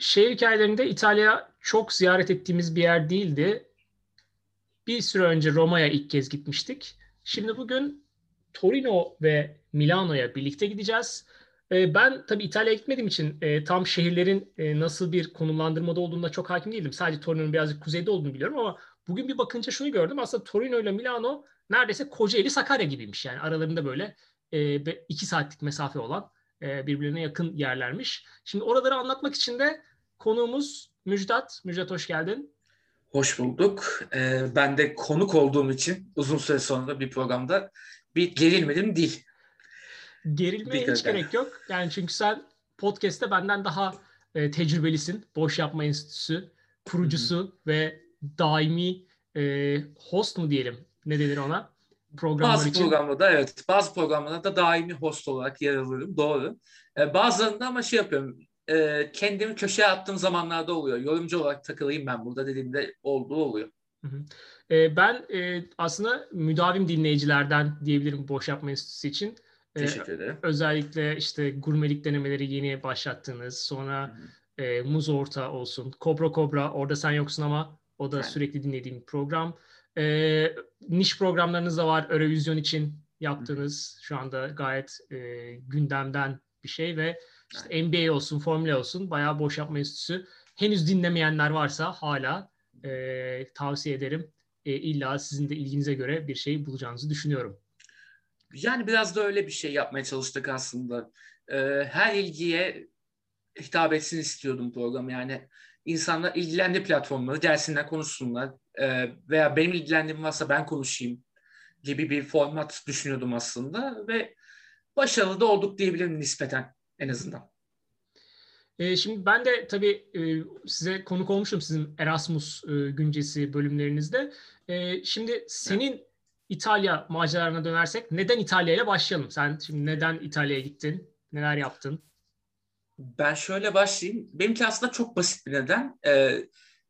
şehir hikayelerinde İtalya çok ziyaret ettiğimiz bir yer değildi. Bir süre önce Roma'ya ilk kez gitmiştik. Şimdi bugün Torino ve Milano'ya birlikte gideceğiz. Ee, ben tabii İtalya'ya gitmediğim için e, tam şehirlerin e, nasıl bir konumlandırmada olduğunda çok hakim değildim. Sadece Torino'nun birazcık kuzeyde olduğunu biliyorum ama bugün bir bakınca şunu gördüm. Aslında Torino ile Milano neredeyse Kocaeli Sakarya gibiymiş. Yani aralarında böyle e, iki saatlik mesafe olan birbirine yakın yerlermiş. Şimdi oraları anlatmak için de konuğumuz Müjdat. Müjdat hoş geldin. Hoş bulduk. ben de konuk olduğum için uzun süre sonra bir programda bir gerilmedim değil. Gerilmeye hiç gerek yok. Yani çünkü sen podcast'te benden daha e, tecrübelisin. Boş Yapma Enstitüsü kurucusu Hı-hı. ve daimi e, host mu diyelim? Ne denir ona? Programlar bazı için. programlarda evet. Bazı programlarda daimi host olarak yer alıyorum. Doğru. E, bazılarında ama şey yapıyorum. E, kendimi köşeye attığım zamanlarda oluyor. Yorumcu olarak takılayım ben burada dediğimde olduğu oluyor. Hı hı. E, ben e, aslında müdavim dinleyicilerden diyebilirim Boş Yapma Enstitüsü için. Teşekkür ederim. Özellikle işte gurmelik denemeleri yeni başlattığınız, sonra e, Muz Orta olsun, Kobra Kobra, orada sen yoksun ama o da evet. sürekli dinlediğim program. E, niş programlarınız da var, Eurovision için yaptığınız şu anda gayet e, gündemden bir şey ve işte. NBA olsun, Formula olsun bayağı boş yapma enstitüsü. Henüz dinlemeyenler varsa hala e, tavsiye ederim. E, illa sizin de ilginize göre bir şey bulacağınızı düşünüyorum. Yani biraz da öyle bir şey yapmaya çalıştık aslında. Ee, her ilgiye hitap etsin istiyordum program. Yani insanlar ilgilendi platformları gelsinler konuşsunlar. Ee, veya benim ilgilendiğim varsa ben konuşayım gibi bir format düşünüyordum aslında ve başarılı da olduk diyebilirim nispeten en azından. Ee, şimdi ben de tabii e, size konuk olmuşum sizin Erasmus e, güncesi bölümlerinizde. E, şimdi senin İtalya maceralarına dönersek neden İtalya ile başlayalım? Sen şimdi neden İtalya'ya gittin? Neler yaptın? Ben şöyle başlayayım. Benimki aslında çok basit bir neden.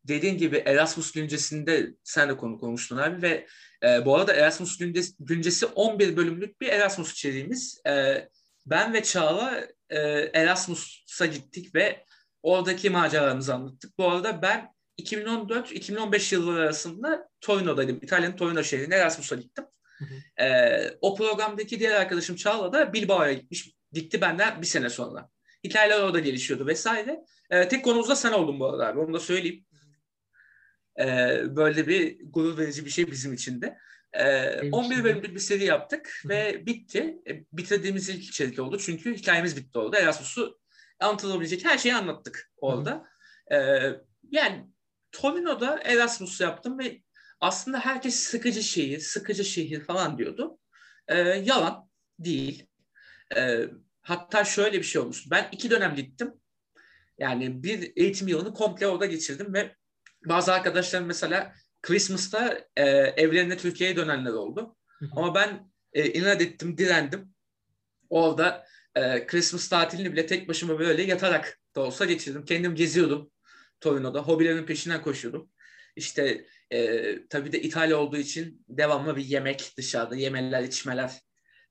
Dediğin gibi Erasmus güncesinde sen de konuk olmuştun abi ve e, bu arada Erasmus güncesi, güncesi 11 bölümlük bir Erasmus içeriğimiz. E, ben ve Çağla e, Erasmus'a gittik ve oradaki maceralarımızı anlattık. Bu arada ben 2014-2015 yılları arasında Torino'daydım. İtalya'nın Torino şehrine Erasmus'a gittim. Hı hı. Ee, o programdaki diğer arkadaşım Çağla da Bilbao'ya gitmiş. Gitti benden bir sene sonra. İtalyalar orada gelişiyordu vesaire. Ee, tek konumuz da sen oldun bu arada abi. Onu da söyleyeyim. Ee, böyle bir gurur verici bir şey bizim için de. Ee, 11 bölümlük bir seri yaptık ve bitti. E, bitirdiğimiz ilk içerik oldu. Çünkü hikayemiz bitti orada. Erasmus'u anlatılabilecek her şeyi anlattık orada. Ee, yani Torino'da Erasmus yaptım ve aslında herkes sıkıcı şehir, sıkıcı şehir falan diyordu. Ee, yalan değil. Ee, hatta şöyle bir şey olmuştu. Ben iki dönem gittim. Yani bir eğitim yılını komple orada geçirdim ve bazı arkadaşlarım mesela Christmas'ta e, evlerine Türkiye'ye dönenler oldu. Ama ben e, inat ettim, direndim. Orada e, Christmas tatilini bile tek başıma böyle yatarak da olsa geçirdim. Kendim geziyordum. Torino'da. Hobilerimin peşinden koşuyordum. İşte e, tabii de İtalya olduğu için devamlı bir yemek dışarıda, yemeler, içmeler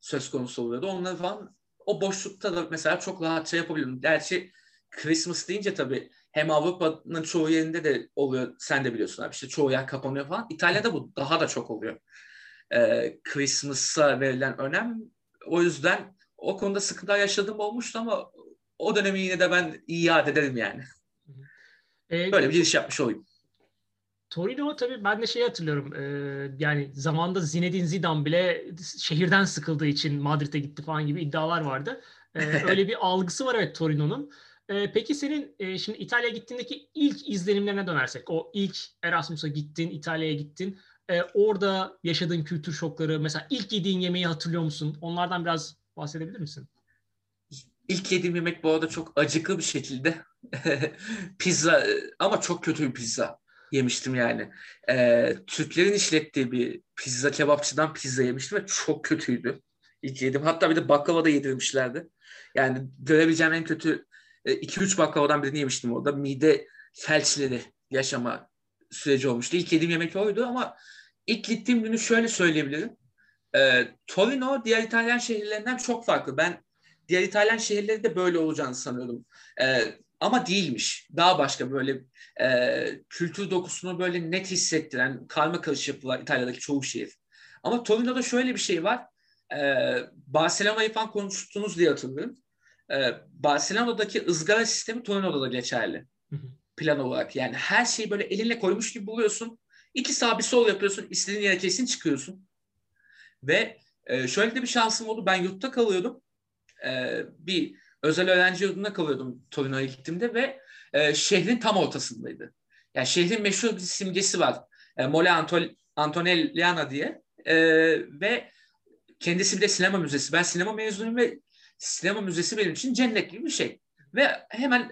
söz konusu oluyordu. Onları falan o boşlukta da mesela çok rahatça yapabiliyordum. Gerçi Christmas deyince tabii hem Avrupa'nın çoğu yerinde de oluyor. Sen de biliyorsun abi. İşte çoğu yer kapanıyor falan. İtalya'da bu daha da çok oluyor. Ee, Christmas'a verilen önem. O yüzden o konuda sıkıntılar yaşadığım olmuştu ama o dönemi yine de ben iyi yad ederim yani. Ee, Böyle bir giriş yapmış olayım. Torino tabii ben de şey hatırlıyorum. E, yani zamanda Zinedine Zidane bile şehirden sıkıldığı için Madrid'e gitti falan gibi iddialar vardı. E, öyle bir algısı var evet Torino'nun. E, peki senin e, şimdi İtalya'ya gittiğindeki ilk izlenimlerine dönersek. O ilk Erasmus'a gittin, İtalya'ya gittin. E, orada yaşadığın kültür şokları, mesela ilk yediğin yemeği hatırlıyor musun? Onlardan biraz bahsedebilir misin? İlk yediğim yemek bu arada çok acıklı bir şekilde pizza ama çok kötü bir pizza yemiştim yani. Ee, Türklerin işlettiği bir pizza kebapçıdan pizza yemiştim ve çok kötüydü. İlk yedim. Hatta bir de baklava da yedirmişlerdi. Yani görebileceğim en kötü 2-3 baklavadan birini yemiştim orada. Mide felçleri yaşama süreci olmuştu. İlk yediğim yemek oydu ama ilk gittiğim günü şöyle söyleyebilirim. Ee, Torino diğer İtalyan şehirlerinden çok farklı. Ben diğer İtalyan şehirleri de böyle olacağını sanıyordum. Ee, ama değilmiş. Daha başka böyle e, kültür dokusunu böyle net hissettiren karma karışık yapılar İtalya'daki çoğu şehir. Ama Torino'da şöyle bir şey var. E, Barcelona'yı falan konuştunuz diye hatırlıyorum. E, Barcelona'daki ızgara sistemi Torino'da da geçerli. Plan olarak. Yani her şeyi böyle elinle koymuş gibi buluyorsun. İki sağ bir sol yapıyorsun. istediğin yere kesin çıkıyorsun. Ve e, şöyle de bir şansım oldu. Ben yurtta kalıyordum. E, bir özel öğrenci yurdunda kalıyordum Torino'ya gittiğimde ve e, şehrin tam ortasındaydı. Yani şehrin meşhur bir simgesi var. E, Mole Anton Antonelliana diye. E, ve kendisi bir de sinema müzesi. Ben sinema mezunuyum ve sinema müzesi benim için cennet gibi bir şey. Ve hemen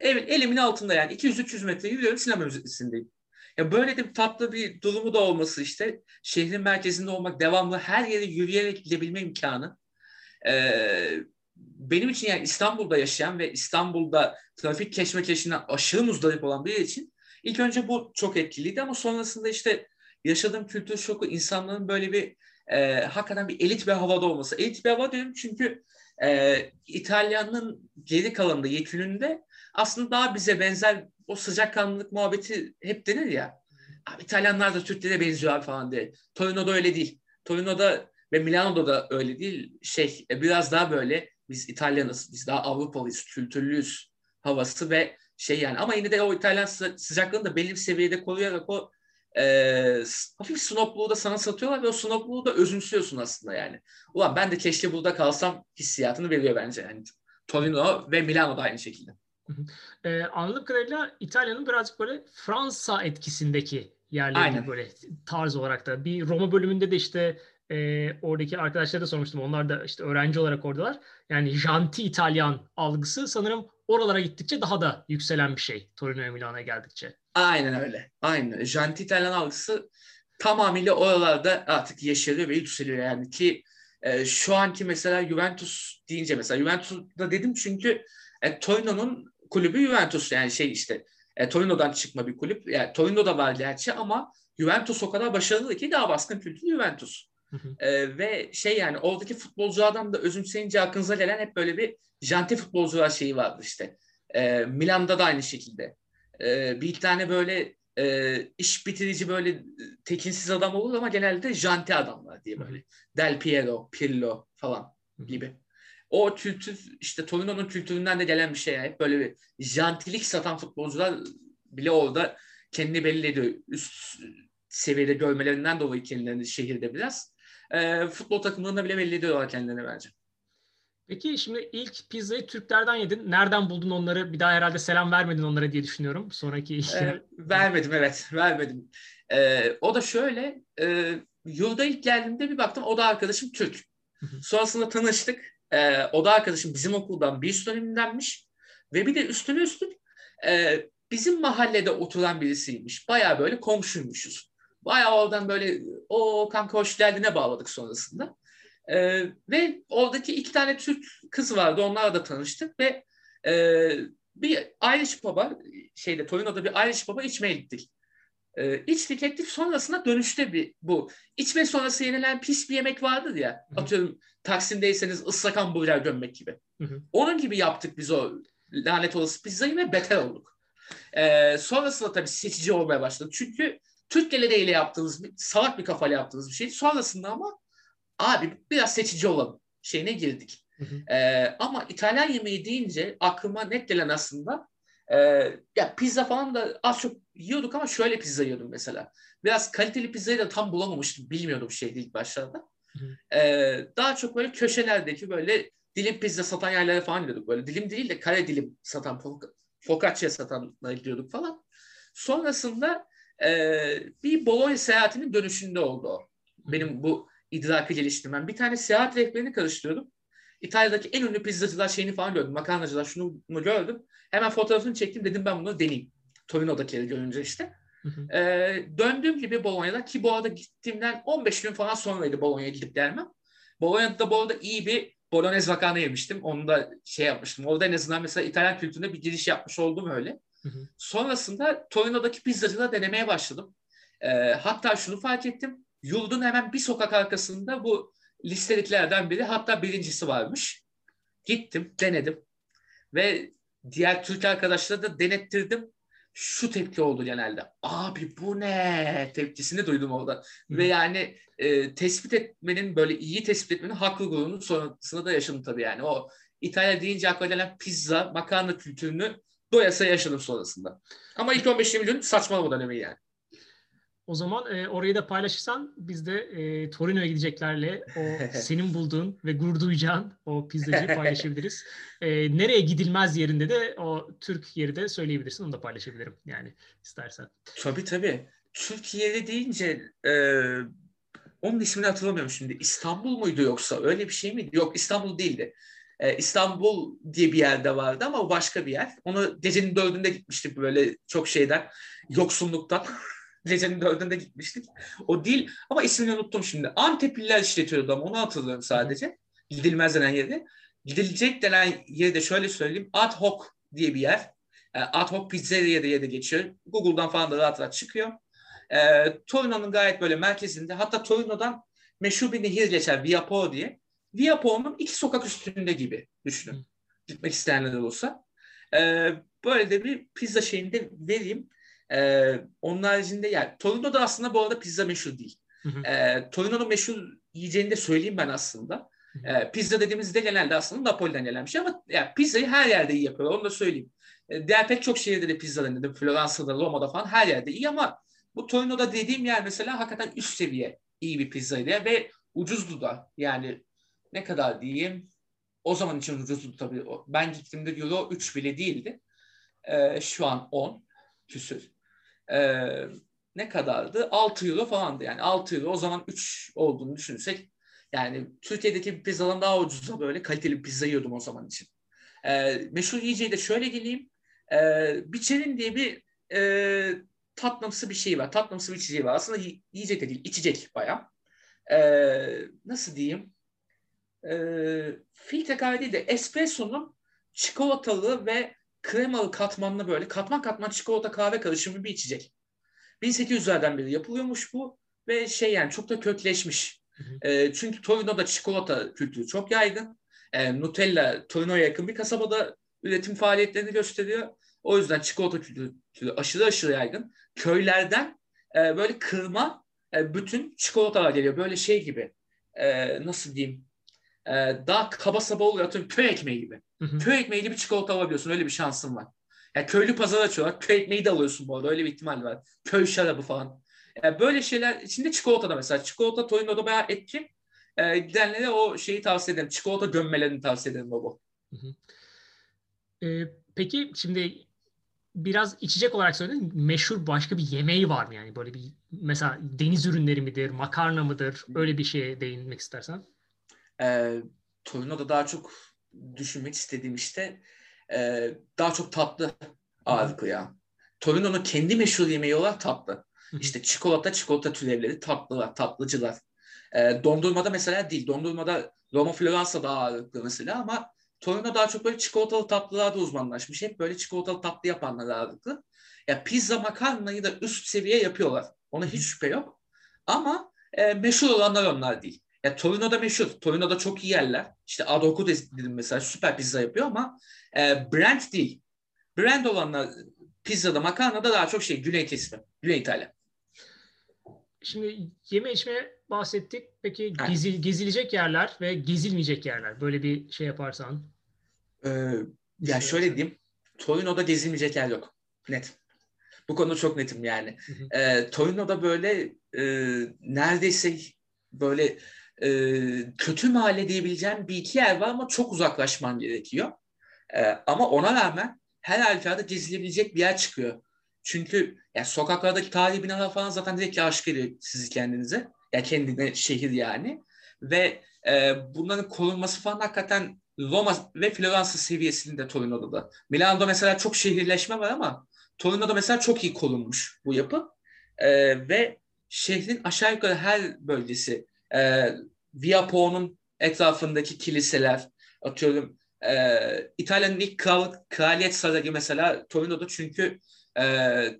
ev, elimin altında yani 200-300 metre yürüyorum sinema müzesindeyim. Ya böyle de tatlı bir durumu da olması işte şehrin merkezinde olmak, devamlı her yere yürüyerek gidebilme imkanı. Ee, benim için yani İstanbul'da yaşayan ve İstanbul'da trafik keşmekeşinden aşırı muzdarip olan biri için ilk önce bu çok etkiliydi ama sonrasında işte yaşadığım kültür şoku insanların böyle bir e, hakikaten bir elit bir havada olması. Elit bir hava diyorum çünkü e, İtalyanın geri kalanında, yekününde aslında daha bize benzer o sıcakkanlılık muhabbeti hep denir ya. Abi İtalyanlar da Türklere benziyor falan diye. Torino'da öyle değil. Torino'da ve Milano'da da öyle değil. Şey e, biraz daha böyle biz İtalyanız, biz daha Avrupalıyız, kültürlüyüz havası ve şey yani ama yine de o İtalyan sıcaklığını da belli bir seviyede koruyarak o e, hafif snobluğu da sana satıyorlar ve o snobluğu da özümsüyorsun aslında yani. Ulan ben de keşke burada kalsam hissiyatını veriyor bence. Yani Torino ve Milano da aynı şekilde. Ee, anladığım kadarıyla İtalya'nın birazcık böyle Fransa etkisindeki yerleri böyle tarz olarak da. Bir Roma bölümünde de işte e, oradaki arkadaşlara da sormuştum. Onlar da işte öğrenci olarak oradalar. Yani janti İtalyan algısı sanırım oralara gittikçe daha da yükselen bir şey. Torino'ya Milano'ya geldikçe. Aynen öyle. Aynen. Janti İtalyan algısı tamamıyla oralarda artık yaşarıyor ve yükseliyor yani ki e, şu anki mesela Juventus deyince mesela Juventus'da dedim çünkü e, Torino'nun kulübü Juventus yani şey işte e, Torino'dan çıkma bir kulüp. Yani Torino'da var gerçi ama Juventus o kadar başarılı ki daha baskın kültürlü Juventus. E, ve şey yani oradaki futbolculardan da özümseyince aklınıza gelen hep böyle bir janti futbolcular şeyi vardı işte. E, Milan'da da aynı şekilde. E, bir tane böyle e, iş bitirici böyle tekinsiz adam olur ama genelde janti adamlar diye böyle. Del Piero, Pirlo falan gibi. O kültür işte Torino'nun kültüründen de gelen bir şey. Hep böyle bir jantilik satan futbolcular bile orada kendini belli ediyor. Üst seviyede görmelerinden dolayı kendilerini şehirde biraz. E, futbol takımlarında bile belli ediyorlar kendilerini bence. Peki şimdi ilk pizzayı Türklerden yedin. Nereden buldun onları? Bir daha herhalde selam vermedin onlara diye düşünüyorum. Sonraki e, Vermedim evet. Vermedim. E, o da şöyle. E, yurda ilk geldiğimde bir baktım o da arkadaşım Türk. Sonrasında tanıştık. E, o da arkadaşım bizim okuldan bir üst dönemindenmiş. Ve bir de üstüne üstlük e, bizim mahallede oturan birisiymiş. Baya böyle komşuymuşuz. Baya oradan böyle o kanka hoş geldine bağladık sonrasında. E, ve oradaki iki tane Türk kız vardı. Onlarla da tanıştık ve e, bir Irish baba şeyde Torino'da bir Irish baba içmeye gittik. E, içtik ettik sonrasında dönüşte bir bu. içme sonrası yenilen pis bir yemek vardır ya. Hı. Atıyorum Taksim'deyseniz ıslak hamburger gömmek gibi. Hı hı. Onun gibi yaptık biz o lanet olası pizzayı ve beter olduk. Ee, sonrasında tabii seçici olmaya başladık. Çünkü Türk geleneğiyle yaptığımız, bir, salak bir kafayla yaptığımız bir şey. Sonrasında ama abi biraz seçici olalım şeyine girdik. Hı hı. Ee, ama İtalyan yemeği deyince aklıma net gelen aslında e, ya pizza falan da az çok yiyorduk ama şöyle pizza yiyordum mesela. Biraz kaliteli pizzayı da tam bulamamıştım. Bilmiyordum şeydi ilk başlarda. Ee, daha çok böyle köşelerdeki böyle dilim pizza satan yerlere falan gidiyorduk. Böyle dilim değil de kare dilim satan focaccia satanlara gidiyorduk falan. Sonrasında e, bir Bologna seyahatinin dönüşünde oldu o. Benim bu idraki geliştirmem. Bir tane seyahat rehberini karıştırıyordum. İtalya'daki en ünlü pizzacılar şeyini falan gördüm. Makarnacılar şunu bunu gördüm. Hemen fotoğrafını çektim dedim ben bunu deneyeyim. Torino'dakileri görünce işte. Hı ee, döndüğüm gibi Bologna'da ki bu arada gittiğimden 15 gün falan sonraydı Bologna'ya gidip gelmem. Bologna'da bu arada iyi bir Bolognese makarna yemiştim. Onu da şey yapmıştım. Orada en azından mesela İtalyan kültürüne bir giriş yapmış oldum öyle. Hı hı. Sonrasında Torino'daki pizzacıda denemeye başladım. Ee, hatta şunu fark ettim. Yurdun hemen bir sokak arkasında bu listeliklerden biri hatta birincisi varmış. Gittim, denedim. Ve diğer Türk arkadaşlara da denettirdim. Şu tepki oldu genelde. Abi bu ne? Tepkisini duydum orada. Hı. Ve yani e, tespit etmenin böyle iyi tespit etmenin haklı gururunun sonrasında da yaşadım tabii yani. O İtalya deyince akla gelen pizza, makarna kültürünü doyasa yaşadım sonrasında. Ama ilk 15-20 gün saçmalama dönemi yani. O zaman e, orayı da paylaşırsan biz de e, Torino'ya gideceklerle o senin bulduğun ve gurur duyacağın o pizzacıyı paylaşabiliriz. E, nereye gidilmez yerinde de o Türk yeri de söyleyebilirsin. Onu da paylaşabilirim yani istersen. Tabii tabii. Türk yeri deyince e, onun ismini hatırlamıyorum şimdi. İstanbul muydu yoksa? Öyle bir şey miydi? Yok İstanbul değildi. Ee, İstanbul diye bir yerde vardı ama o başka bir yer. Onu gecenin dördünde gitmiştik böyle çok şeyden, yoksunluktan. gecenin dördünde gitmiştik. O değil ama ismini unuttum şimdi. Antepliler işletiyordu ama onu hatırlıyorum sadece. Gidilmez denen yeri. Gidilecek denen yeri de şöyle söyleyeyim. Ad hoc diye bir yer. E, ad hoc pizzeria diye de geçiyor. Google'dan falan da rahat rahat çıkıyor. E, Torino'nun gayet böyle merkezinde. Hatta Torino'dan meşhur bir nehir geçer. Via Po diye. Via Po'nun iki sokak üstünde gibi düşünün. Gitmek isteyenler olursa. E, böyle de bir pizza şeyinde vereyim. Ee, onun haricinde yani Torino'da aslında bu arada pizza meşhur değil. Hı Ee, Torino'nun meşhur yiyeceğini de söyleyeyim ben aslında. Ee, pizza dediğimizde genelde aslında Napoli'den gelen bir şey ama yani pizzayı her yerde iyi yapıyorlar onu da söyleyeyim. Ee, diğer pek çok şehirde de pizza denedim. Floransa'da, Roma'da falan her yerde iyi ama bu Torino'da dediğim yer mesela hakikaten üst seviye iyi bir pizzaydı ve ucuzdu da. Yani ne kadar diyeyim o zaman için ucuzdu tabii. Ben gittiğimde euro 3 bile değildi. Ee, şu an 10 küsür e, ne kadardı? 6 euro falandı yani 6 euro o zaman 3 olduğunu düşünürsek yani Türkiye'deki pizzadan daha ucuza böyle kaliteli pizza yiyordum o zaman için. E, meşhur yiyeceği de şöyle geleyim. E, biçerin diye bir e, tatlımsı bir şey var. Tatlımsı bir içeceği var. Aslında yiyecek de değil, içecek bayağı. E, nasıl diyeyim? E, filtre kahve değil de espresso'nun çikolatalı ve kremalı katmanlı böyle katman katman çikolata kahve karışımı bir içecek. 1800'lerden beri yapılıyormuş bu ve şey yani çok da kökleşmiş. E, çünkü Torino'da çikolata kültürü çok yaygın. E, Nutella Torino'ya yakın bir kasabada üretim faaliyetlerini gösteriyor. O yüzden çikolata kültürü aşırı aşırı yaygın. Köylerden e, böyle kırma e, bütün çikolatalar geliyor. Böyle şey gibi e, nasıl diyeyim e, daha kaba saba oluyor. Atıyorum köy ekmeği gibi. Hı hı. Köy ekmeği gibi çikolata alabiliyorsun. Öyle bir şansın var. Yani köylü pazar açıyorlar. Köy ekmeği de alıyorsun bu arada. Öyle bir ihtimal var. Köy şarabı falan. Yani böyle şeyler içinde çikolata da mesela. Çikolata Torino'da bayağı etki. E, gidenlere o şeyi tavsiye ederim. Çikolata gömmelerini tavsiye ederim baba. Hı hı. E, peki şimdi biraz içecek olarak söyledin. Meşhur başka bir yemeği var mı yani? Böyle bir mesela deniz ürünleri midir, makarna mıdır? Öyle bir şeye değinmek istersen. E, Torino'da daha çok düşünmek istediğim işte e, daha çok tatlı ağırlıklı ya. Torino'nun kendi meşhur yemeği olarak tatlı. İşte çikolata, çikolata türevleri, tatlılar, tatlıcılar. E, dondurmada mesela değil. Dondurmada Roma Floransa daha ağırlıklı mesela ama Torino daha çok böyle çikolatalı tatlılarda uzmanlaşmış. Hep böyle çikolatalı tatlı yapanlar ağırlıklı. Ya pizza makarnayı da üst seviye yapıyorlar. Ona hiç şüphe yok. Ama e, meşhur olanlar onlar değil. Ya Torino'da meşhur. Torino'da çok iyi yerler. İşte Adoku dedim mesela süper pizza yapıyor ama e, brand değil. Brand olanlar pizzada, makarnada daha çok şey Güney kesimi. Güney İtalya. Şimdi yeme içme bahsettik. Peki gezi, gezilecek yerler ve gezilmeyecek yerler. Böyle bir şey yaparsan. Ee, ya şöyle diyeyim. Torino'da gezilmeyecek yer yok. Net. Bu konuda çok netim yani. Hı ee, Torino'da böyle e, neredeyse böyle e, kötü mahalle diyebileceğim bir iki yer var ama çok uzaklaşman gerekiyor. E, ama ona rağmen her halükarda gezilebilecek bir yer çıkıyor. Çünkü yani sokaklardaki tarihi binalar falan zaten direkt aşık ediyor sizi kendinize. Ya kendine şehir yani. Ve e, bunların korunması falan hakikaten Roma ve Floransa seviyesinde Torino'da da. Milano'da mesela çok şehirleşme var ama Torino'da mesela çok iyi korunmuş bu yapı. E, ve şehrin aşağı yukarı her bölgesi e, Via Po'nun etrafındaki kiliseler, atıyorum e, İtalya'nın ilk kral, kraliyet sarayı mesela Torino'da çünkü e,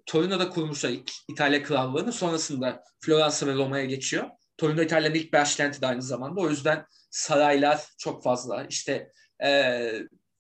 Torino'da kurmuşlar ilk İtalya krallığını sonrasında Floransa ve Roma'ya geçiyor. Torino İtalya'nın ilk başkenti de aynı zamanda. O yüzden saraylar çok fazla. İşte e,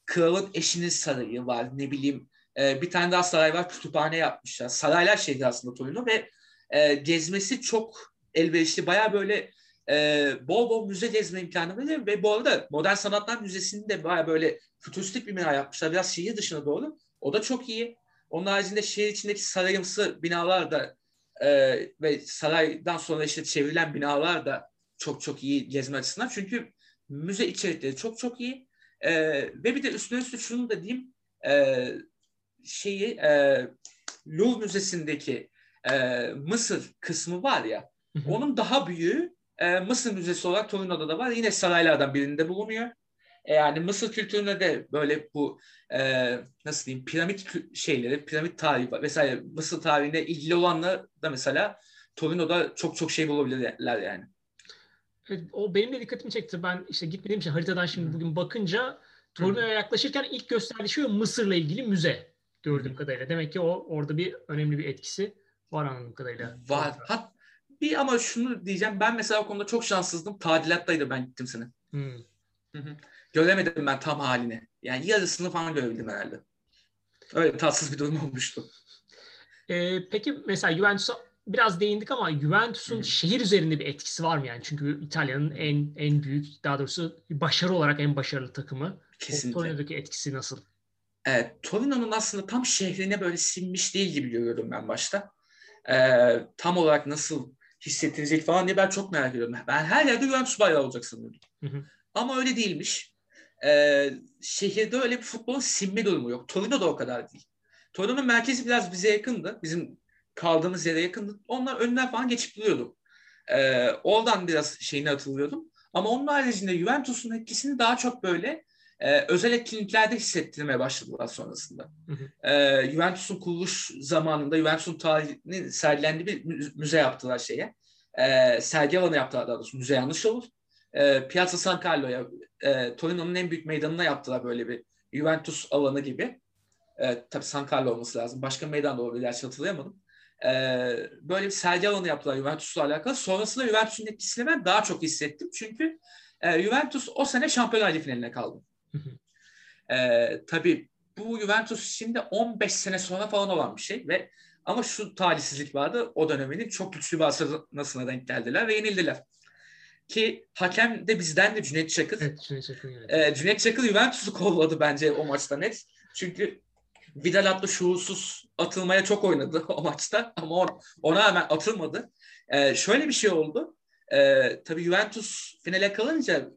kralın eşinin sarayı var. Ne bileyim e, bir tane daha saray var. Kütüphane yapmışlar. Saraylar şehri aslında Torino ve e, gezmesi çok elverişli. Baya böyle e, bol bol müze gezme imkanı veriyor ve bu arada Modern Sanatlar Müzesi'nde de baya böyle fütüristik bir bina yapmışlar. Biraz şehir dışına doğru. O da çok iyi. Onun haricinde şehir içindeki sarayımsı binalar da e, ve saraydan sonra işte çevrilen binalar da çok çok iyi gezme açısından. Çünkü müze içerikleri çok çok iyi. E, ve bir de üstüne üstlük şunu da diyeyim. E, şeyi e, Louvre Müzesi'ndeki e, Mısır kısmı var ya onun daha büyüğü e, Mısır Müzesi olarak Torino'da da var. Yine saraylardan birinde bulunuyor. E, yani Mısır kültüründe de böyle bu e, nasıl diyeyim piramit şeyleri, piramit tarihi. Mesela Mısır tarihine ilgili olanlar da mesela Torino'da çok çok şey bulabilirler yani. Evet, o benim de dikkatimi çekti. Ben işte gitmediğim için haritadan şimdi bugün bakınca Torino'ya yaklaşırken ilk gösterdiği şey Mısır'la ilgili müze gördüğüm kadarıyla. Demek ki o orada bir önemli bir etkisi var anladığım kadarıyla. Var. Hat, bir ama şunu diyeceğim. Ben mesela o konuda çok şanssızdım. Tadilattaydı ben gittim sene. Hmm. Hı hı. Göremedim ben tam halini. Yani yarısını falan görebildim herhalde. Öyle tatsız bir durum olmuştu. Ee, peki mesela Juventus'a biraz değindik ama Juventus'un Hı. şehir üzerinde bir etkisi var mı yani? Çünkü İtalya'nın en en büyük daha doğrusu başarı olarak en başarılı takımı. Kesinlikle. Torino'daki etkisi nasıl? Evet, Torino'nun aslında tam şehrine böyle sinmiş değil gibi görüyordum ben başta. Ee, tam olarak nasıl hissettirecek falan diye ben çok merak ediyorum. Ben her yerde Juventus bayrağı olacak sanıyordum. Hı hı. Ama öyle değilmiş. Ee, şehirde öyle bir futbolun sinme durumu yok. Torino da o kadar değil. Torino'nun merkezi biraz bize yakındı. Bizim kaldığımız yere yakındı. Onlar önünden falan geçip duruyordum. Ee, oradan biraz şeyini hatırlıyordum. Ama onun haricinde Juventus'un etkisini daha çok böyle e, özel etkinliklerde hissettirmeye başladılar sonrasında. Hı hı. E, Juventus'un kuruluş zamanında Juventus'un tarihinin sergilendiği bir müze yaptılar şeye. E, sergi alanı yaptılar daha doğrusu. Müze yanlış olur. E, Piazza San Carlo'ya, e, Torino'nun en büyük meydanına yaptılar böyle bir Juventus alanı gibi. E, tabii San Carlo olması lazım. Başka meydan da olabilir. Hatırlayamadım. E, böyle bir sergi alanı yaptılar Juventus'la alakalı. Sonrasında Juventus'un etkisini ben daha çok hissettim. Çünkü e, Juventus o sene Şampiyonlar Ligi finaline kaldı ee, tabii bu Juventus şimdi 15 sene sonra falan olan bir şey ve ama şu talihsizlik vardı. O döneminin çok güçlü Barcelona'sına denk geldiler ve yenildiler. Ki hakem de bizden de Cüneyt Çakır. Evet, Cüneyt Çakır. Ee, Cüneyt Çakır Juventus'u kolladı bence o maçta net. Çünkü Vidal adlı şuursuz atılmaya çok oynadı o maçta ama ona hemen atılmadı. Ee, şöyle bir şey oldu. Ee, tabii Juventus finale kalınca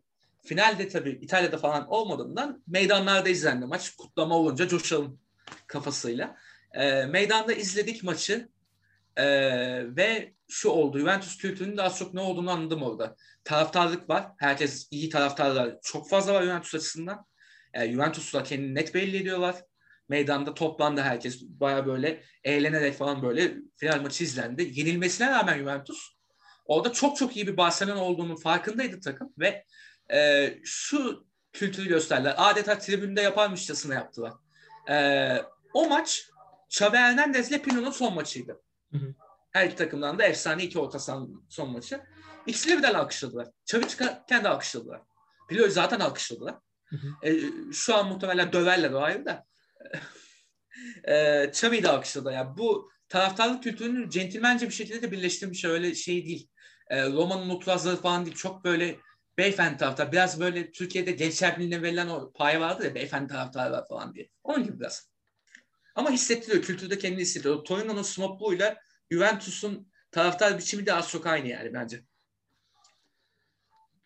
Finalde tabii İtalya'da falan olmadığından meydanlarda izlendi maç. Kutlama olunca coşalım kafasıyla. E, meydanda izledik maçı e, ve şu oldu. Juventus kültürünün de az çok ne olduğunu anladım orada. Taraftarlık var. Herkes iyi taraftarlar. Çok fazla var Juventus açısından. E, Juventus'la kendini net belli ediyorlar. Meydanda toplandı herkes. Baya böyle eğlenerek falan böyle final maçı izlendi. Yenilmesine rağmen Juventus orada çok çok iyi bir Barcelona olduğunun farkındaydı takım ve e, şu kültürü gösterdiler. Adeta tribünde yaparmışçasına yaptılar. E, o maç Xavi Hernandez ile Pino'nun son maçıydı. Hı hı. Her iki takımdan da efsane iki orta sahanın son maçı. İkisini birden alkışladılar. Xavi çıkarken de alkışladılar. Pino'yu zaten alkışladılar. Hı hı. E, şu an muhtemelen döverler o ayrı da. e, Xavi'yi de alkışladı. Yani bu taraftarlık kültürünü centilmence bir şekilde de birleştirmiş öyle şey değil. E, Roma'nın nutrazları falan değil. Çok böyle beyefendi taraftar. Biraz böyle Türkiye'de gençler birliğine verilen o pay vardı ya beyefendi taraftarlar falan diye. Onun gibi biraz. Ama hissettiriyor. Kültürde kendini hissediyor. Torino'nun snobluğuyla Juventus'un taraftar biçimi de az çok aynı yani bence.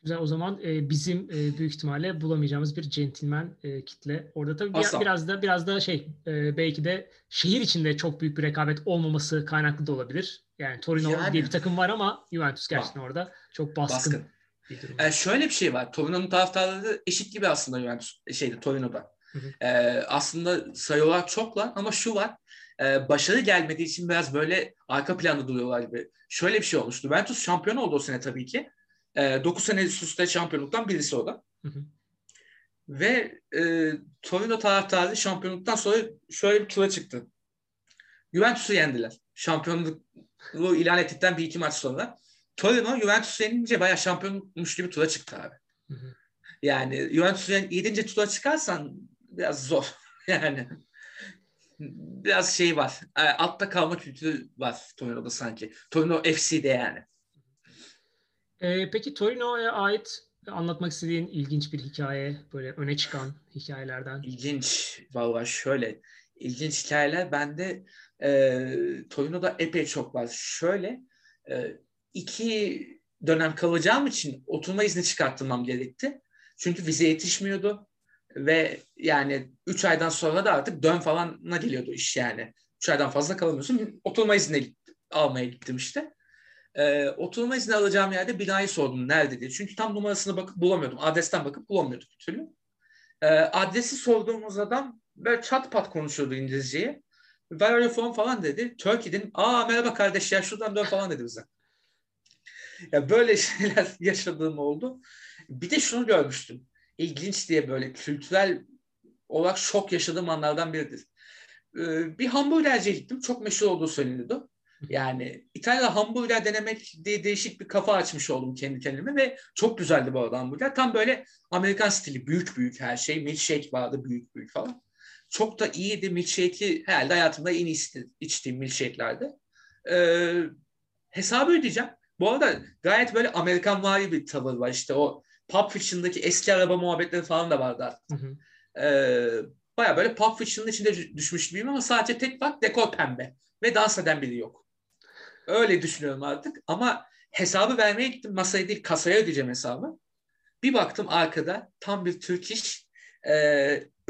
Güzel o zaman e, bizim e, büyük ihtimalle bulamayacağımız bir centilmen e, kitle. Orada tabii bir, biraz da biraz da şey e, belki de şehir içinde çok büyük bir rekabet olmaması kaynaklı da olabilir. Yani Torino yani, diye bir takım var ama Juventus gerçekten bak, orada çok baskın. baskın. E, şöyle bir şey var. Torino'nun taraftarları eşit gibi aslında Juventus şeyde Torino'da. Hı hı. E, aslında sayı olarak çoklar ama şu var. E, başarı gelmediği için biraz böyle arka planda duruyorlar gibi. Şöyle bir şey olmuştu. Juventus şampiyon oldu o sene tabii ki. E, 9 sene üst üste şampiyonluktan birisi o da. Hı hı. Ve e, Torino taraftarı şampiyonluktan sonra şöyle bir tura çıktı. Juventus'u yendiler. Şampiyonluğu ilan ettikten bir iki maç sonra. Torino Juventus yenince bayağı şampiyonmuş gibi tura çıktı abi. Hı hı. Yani Juventus yedince tura çıkarsan biraz zor. Yani biraz şey var. E, altta kalma kültürü var Torino'da sanki. Torino FC'de yani. Ee, peki Torino'ya ait anlatmak istediğin ilginç bir hikaye, böyle öne çıkan hikayelerden? İlginç. Vallahi şöyle. ilginç hikayeler bende e, Torino'da epey çok var. Şöyle e, iki dönem kalacağım için oturma izni çıkarttırmam gerekti. Çünkü vize yetişmiyordu ve yani 3 aydan sonra da artık dön falanla geliyordu iş yani. 3 aydan fazla kalamıyorsun. Oturma izni almaya gittim işte. Ee, oturma izni alacağım yerde binayı sordum nerede diye. Çünkü tam numarasını bakıp bulamıyordum. Adresten bakıp bulamıyordum bir türlü. Ee, adresi sorduğumuz adam böyle çat pat konuşuyordu İngilizceyi. Where are you from falan dedi. Turkey. Aa merhaba kardeş ya şuradan dön falan dedi bize. Ya böyle şeyler yaşadığım oldu. Bir de şunu görmüştüm. İlginç diye böyle kültürel olarak şok yaşadığım anlardan biridir. Ee, bir hamburgerciye gittim. Çok meşhur olduğu söyleniyordu. Yani İtalya'da hamburger denemek diye değişik bir kafa açmış oldum kendi kendime ve çok güzeldi bu arada hamburger. Tam böyle Amerikan stili büyük büyük her şey. Milkshake vardı büyük büyük falan. Çok da iyiydi. Milkshake'i herhalde hayatımda en iyisi içtiğim milkshake'lerdi. Ee, hesabı ödeyeceğim. Bu arada gayet böyle Amerikan vari bir tavır var. İşte o Pulp Fiction'daki eski araba muhabbetleri falan da vardı artık. Hı hı. Ee, Baya böyle Pulp Fiction'ın içinde düşmüş gibiyim ama sadece tek bak dekor pembe ve dans eden biri yok. Öyle düşünüyorum artık ama hesabı vermeye gittim. Masaya değil kasaya ödeyeceğim hesabı. Bir baktım arkada tam bir Türk iş e,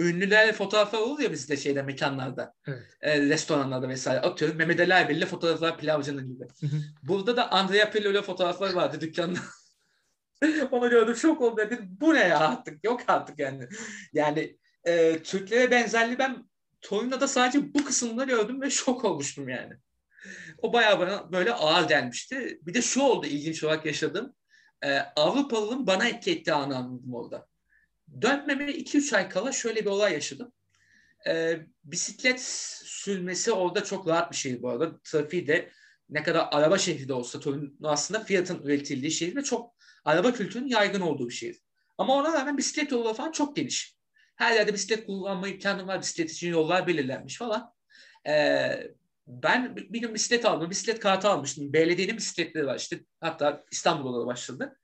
ünlüler fotoğraflar olur ya bizde şeyde mekanlarda. Evet. E, restoranlarda vesaire. Atıyorum Mehmet Ali Erbil'le fotoğraflar pilavcının gibi. Burada da Andrea Pirlo'yla fotoğraflar vardı dükkanda. Onu gördüm şok oldum dedim. Bu ne ya artık? Yok artık yani. Yani e, Türklere benzerliği ben Torino'da sadece bu kısımda gördüm ve şok olmuştum yani. O bayağı bana böyle ağır gelmişti. Bir de şu oldu ilginç olarak yaşadım. Ee, Avrupalı'nın bana etki ettiği anı anladım orada. Dönmeme 2-3 ay kala şöyle bir olay yaşadım. Ee, bisiklet sürmesi orada çok rahat bir şey bu arada. Trafiği de ne kadar araba şehri de olsa Torino aslında Fiat'ın üretildiği şehir ve çok araba kültürünün yaygın olduğu bir şehir. Ama ona rağmen bisiklet yolları falan çok geniş. Her yerde bisiklet kullanma imkanı var. Bisiklet için yollar belirlenmiş falan. Ee, ben bir gün bisiklet aldım. Bisiklet kartı almıştım. Belediyenin bisikletleri var. İşte hatta İstanbul'da da başladı.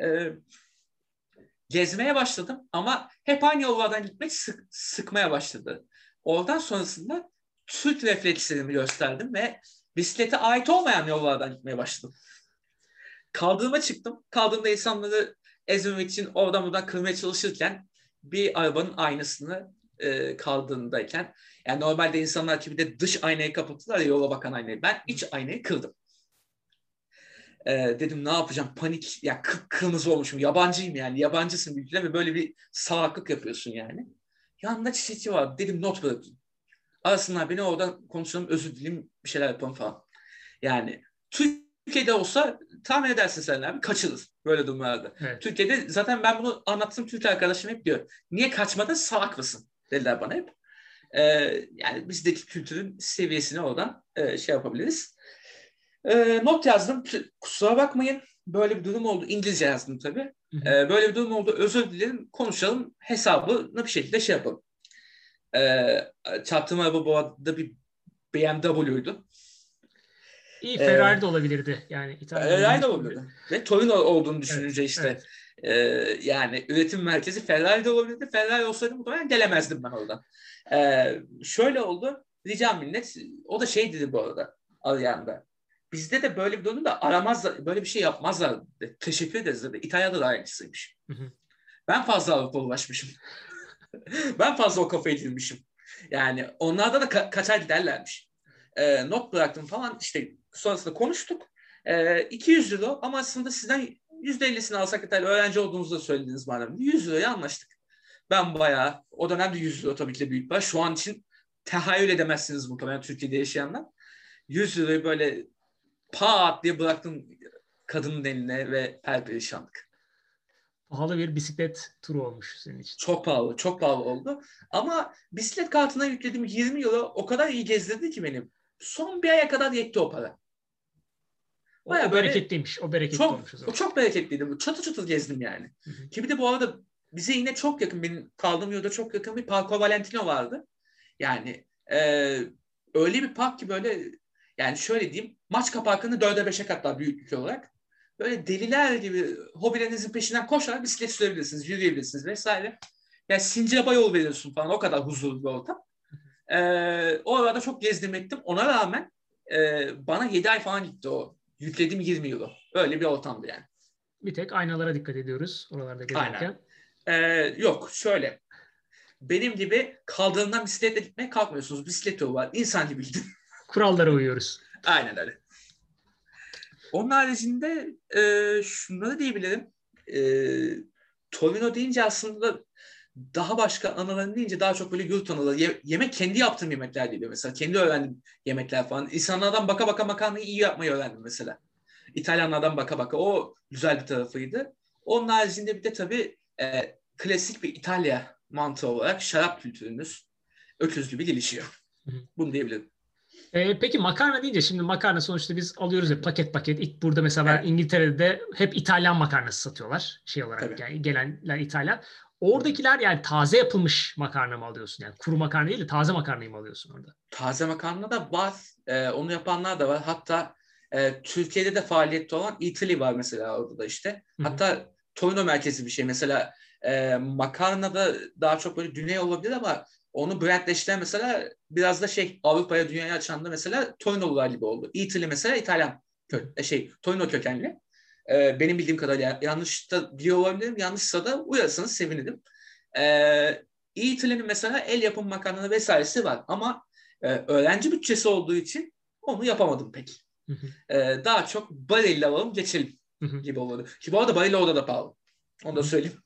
Ee, gezmeye başladım ama hep aynı yollardan gitmek sık, sıkmaya başladı. Oradan sonrasında Türk reflekslerimi gösterdim ve bisiklete ait olmayan yollardan gitmeye başladım. Kaldırıma çıktım. Kaldırımda insanları ezmemek için oradan buradan kırmaya çalışırken bir arabanın aynasını e, kaldığındayken yani normalde insanlar gibi de dış aynayı kapatırlar ya yola bakan aynayı. Ben iç aynayı kırdım. E, dedim ne yapacağım panik ya kırmızı olmuşum yabancıyım yani yabancısın bir ve böyle bir salaklık yapıyorsun yani. Yanında çiçekçi var dedim not bırakayım. Arasınlar beni oradan konuşalım özür dileyim bir şeyler yapalım falan. Yani Türkiye'de olsa tahmin edersin sen abi kaçırır böyle durumlarda. Evet. Türkiye'de zaten ben bunu anlattım Türk arkadaşım hep diyor. Niye kaçmadın salak mısın? dediler bana hep. E, yani bizdeki kültürün seviyesini oradan e, şey yapabiliriz. E, not yazdım. Kusura bakmayın. Böyle bir durum oldu. İngilizce yazdım tabii. E, böyle bir durum oldu. Özür dilerim. Konuşalım. Hesabını bir şekilde şey yapalım. E, çarptığım araba bu arada bir BMW'ydu. İyi Ferrari ee, de olabilirdi. Yani İtalya Ferrari de olabilirdi. Ve Torino olduğunu düşününce evet, işte evet. E, yani üretim merkezi Ferrari de olabilirdi. Ferrari olsaydı muhtemelen gelemezdim ben oradan. E, şöyle oldu. Ricam minnet. O da şey dedi bu arada arayanda. Bizde de böyle bir durumda aramazlar, böyle bir şey yapmazlar. Dedi. Teşekkür ederiz dedi. İtalya'da da aynısıymış. Hı hı. Ben fazla Avrupa ulaşmışım. ben fazla o kafaya girmişim. Yani onlarda da ka- kaçar giderlermiş. E, not bıraktım falan işte sonrasında konuştuk. E, 200 euro ama aslında sizden %50'sini alsak yeter. Öğrenci olduğunuzu da söylediniz bana. 100 liraya anlaştık. Ben bayağı o dönemde 100 lira tabii ki de büyük para. Şu an için tahayyül edemezsiniz muhtemelen Türkiye'de yaşayanlar. 100 lirayı böyle pat diye bıraktım kadının eline ve perperişanlık. Pahalı bir bisiklet turu olmuş senin için. Çok pahalı, çok pahalı oldu. Ama bisiklet kartına yüklediğim 20 euro o kadar iyi gezdirdi ki benim. Son bir aya kadar yetti o para. Baya bereketliymiş. O bereketli çok, olmuş. O çok bereketliydi. Çatı çatı gezdim yani. Hı hı. Ki bir de bu arada bize yine çok yakın, benim kaldığım yurda çok yakın bir Parco Valentino vardı. Yani e, öyle bir park ki böyle yani şöyle diyeyim maç parkını 4'e 5'e katlar büyüklük olarak. Böyle deliler gibi hobilerinizin peşinden koşarak bisiklet sürebilirsiniz, yürüyebilirsiniz vesaire. Yani sincaba yol veriyorsun falan o kadar huzurlu bir ortam. Ee, o arada çok gezdim ettim. Ona rağmen e, bana 7 ay falan gitti o. Yüklediğim 20 euro. Öyle bir ortamdı yani. Bir tek aynalara dikkat ediyoruz oralarda gezerken. Aynen. Ee, yok şöyle. Benim gibi kaldırımdan bisikletle gitmeye kalkmıyorsunuz. Bisiklet yolu var. İnsan gibi gidin. Kurallara uyuyoruz. Aynen öyle. Onun haricinde e, şunları diyebilirim. E, Torino deyince aslında daha başka anılarını deyince daha çok böyle yurt anıları. Ye- yemek kendi yaptığım yemekler değil mesela. Kendi öğrendim yemekler falan. İnsanlardan baka baka makarnayı iyi yapmayı öğrendim mesela. İtalyanlardan baka baka. O güzel bir tarafıydı. Onun haricinde bir de tabii e, klasik bir İtalya mantığı olarak şarap kültürümüz öküz gibi gelişiyor. Bunu diyebilirim. Ee, peki makarna deyince şimdi makarna sonuçta biz alıyoruz ya paket paket. İlk burada mesela ben İngiltere'de hep İtalyan makarnası satıyorlar şey olarak Tabii. yani gelenler İtalyan. Oradakiler yani taze yapılmış makarna mı alıyorsun? Yani kuru makarna değil de taze makarnayı mı alıyorsun orada? Taze makarna da var. E, onu yapanlar da var. Hatta e, Türkiye'de de faaliyette olan Italy var mesela orada da işte. Hı hı. Hatta Torino merkezi bir şey. Mesela e, makarna da daha çok böyle güney olabilir ama onu brandleştiren mesela biraz da şey Avrupa'ya dünyaya açan da mesela Torino'lular gibi oldu. Italy mesela İtalyan kö- e, şey Torino kökenli. E, benim bildiğim kadarıyla yanlış da biliyor olabilirim. Yanlışsa da uyarsanız sevinirim. E, Italy'nin mesela el yapım makarna vesairesi var ama e, öğrenci bütçesi olduğu için onu yapamadım pek. Hı hı. E, daha çok Barilla alalım geçelim Hı gibi oldu. Ki bu arada Barilla orada da pahalı. Onu da söyleyeyim.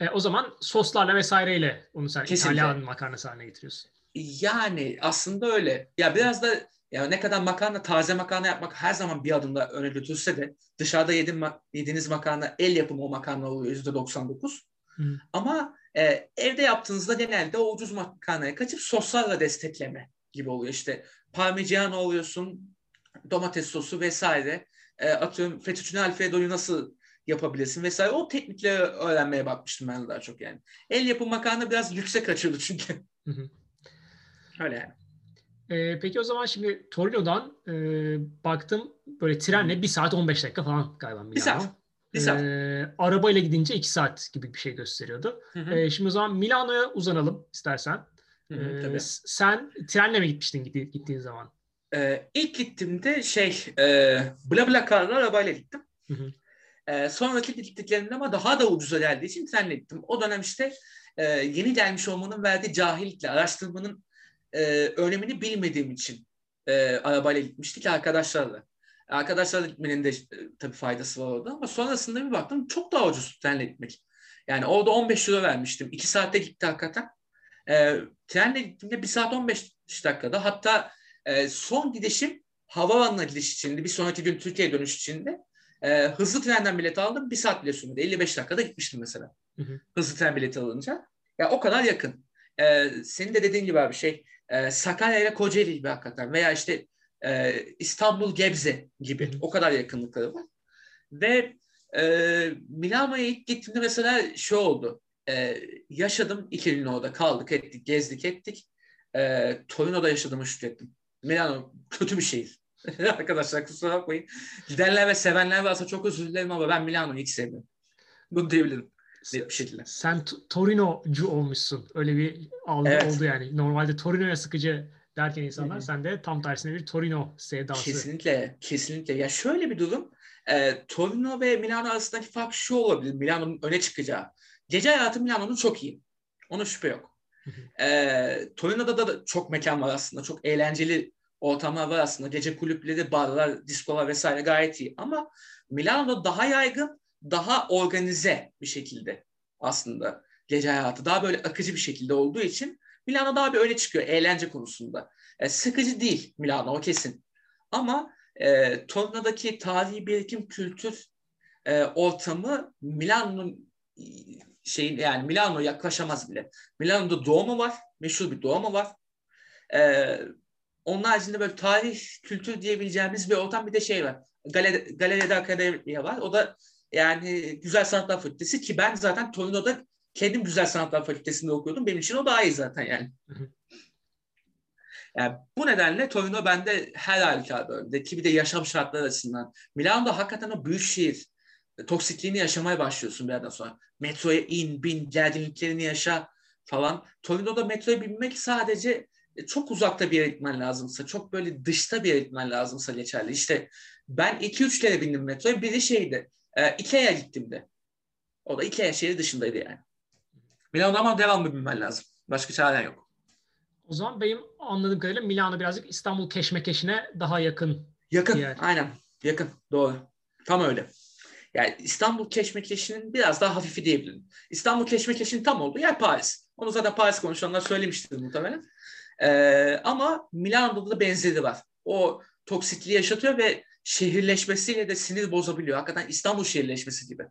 E, o zaman soslarla vesaireyle onu sen Kesinlikle. İtalyan makarnası haline getiriyorsun. Yani aslında öyle. Ya biraz da ya ne kadar makarna taze makarna yapmak her zaman bir adımda öne götürse de dışarıda yedim, yediğiniz makarna el yapımı o makarna oluyor %99. Hı. Ama e, evde yaptığınızda genelde o ucuz makarnaya kaçıp soslarla destekleme gibi oluyor. İşte parmigiano oluyorsun, domates sosu vesaire. E, atıyorum fettuccine alfredo'yu nasıl yapabilirsin vesaire. O teknikleri öğrenmeye bakmıştım ben daha çok yani. El yapımı makarna biraz lükse kaçıyordu çünkü. Hı hı. Öyle yani. E, peki o zaman şimdi Torino'dan e, baktım böyle trenle 1 saat 15 dakika falan galiba Milano. Bir saat. Bir saat. E, arabayla gidince 2 saat gibi bir şey gösteriyordu. Hı hı. E, şimdi o zaman Milano'ya uzanalım istersen. Hı hı, E, tabii. s- sen trenle mi gitmiştin gitti- gittiğin zaman? Ee, ilk gittiğimde şey e, BlaBlaCar'la arabayla gittim. Hı hı. Ee, sonraki gittiklerimde ama daha da ucuza geldiği için trenle gittim. O dönem işte e, yeni gelmiş olmanın verdiği cahillikle araştırmanın e, önemini bilmediğim için e, arabayla gitmiştik arkadaşlarla. Arkadaşlarla gitmenin de e, tabii faydası var orada ama sonrasında bir baktım çok daha ucuz trenle gitmek. Yani orada 15 euro vermiştim. 2 saatte gitti hakikaten. E, trenle gittiğimde 1 saat 15 dakikada hatta e, son gidişim havaalanına gidiş içindi. Bir sonraki gün Türkiye'ye dönüş içinde. E, hızlı trenden bilet aldım. Bir saat bile sürmedi. 55 dakikada gitmiştim mesela. Hı hı. Hızlı tren bileti alınca. Ya o kadar yakın. E, senin de dediğin gibi abi şey e, Sakarya ile Kocaeli gibi hakikaten. Veya işte e, İstanbul Gebze gibi. Hı hı. O kadar yakınlıkları var. Ve e, Milano'ya ilk gittiğimde mesela şu oldu. E, yaşadım iki gün orada kaldık ettik gezdik ettik. E, Torino'da yaşadığımı şükrettim. Milano kötü bir şehir. Arkadaşlar kusura bakmayın. Gidenler ve sevenler varsa çok özür dilerim ama ben Milano'yu hiç sevmiyorum. Bunu diyebilirim. Net bir şekilde. Sen Torino'cu olmuşsun. Öyle bir algı Evet. oldu yani. Normalde Torino'ya sıkıcı derken insanlar Hı hı. sen de tam tersine bir Torino sevdası. Kesinlikle, kesinlikle. Ya şöyle bir durum. E, Torino ve Milano arasındaki fark şu olabilir. Milano'nun öne çıkacağı. Gece hayatı Milano'nun çok iyi. Ona şüphe yok. E, Torino'da da çok mekan var aslında. Çok eğlenceli ortamlar var aslında. Gece kulüpleri, barlar, diskolar vesaire gayet iyi. Ama Milano'da daha yaygın, daha organize bir şekilde aslında gece hayatı. Daha böyle akıcı bir şekilde olduğu için Milano daha bir öne çıkıyor eğlence konusunda. E, sıkıcı değil Milano o kesin. Ama e, Torino'daki tarihi birikim kültür e, ortamı Milano'nun e, şeyin yani Milano yaklaşamaz bile. Milano'da doğumu var. Meşhur bir doğumu var. E, onun haricinde böyle tarih, kültür diyebileceğimiz bir ortam bir de şey var. Galeri, Galeri'de Akademiya var. O da yani Güzel Sanatlar Fakültesi ki ben zaten Torino'da kendim Güzel Sanatlar Fakültesi'nde okuyordum. Benim için o daha iyi zaten yani. Yani bu nedenle Torino bende her halükarda önde. Ki bir de yaşam şartları açısından. Milano'da hakikaten o büyük şehir toksikliğini yaşamaya başlıyorsun bir yerden sonra. Metroya in, bin, gerginliklerini yaşa falan. Torino'da metroya binmek sadece e, çok uzakta bir yere gitmen lazımsa, çok böyle dışta bir yere gitmen lazımsa geçerli. İşte ben 2-3 kere bindim metroya. Biri şeydi, e, Ikea'ya gittim de. O da Ikea şehri dışındaydı yani. Milano'da ama devamlı binmen lazım. Başka çaren yok. O zaman benim anladığım kadarıyla Milano birazcık İstanbul keşmekeşine daha yakın. Yakın, aynen. Yakın, doğru. Tam öyle. Yani İstanbul keşmekeşinin biraz daha hafifi diyebilirim. İstanbul keşmekeşinin tam olduğu yer Paris. Onu zaten Paris konuşanlar söylemiştir muhtemelen. Ee, ama Milano'da da benzeri var. O toksikliği yaşatıyor ve şehirleşmesiyle de sinir bozabiliyor. Hakikaten İstanbul şehirleşmesi gibi.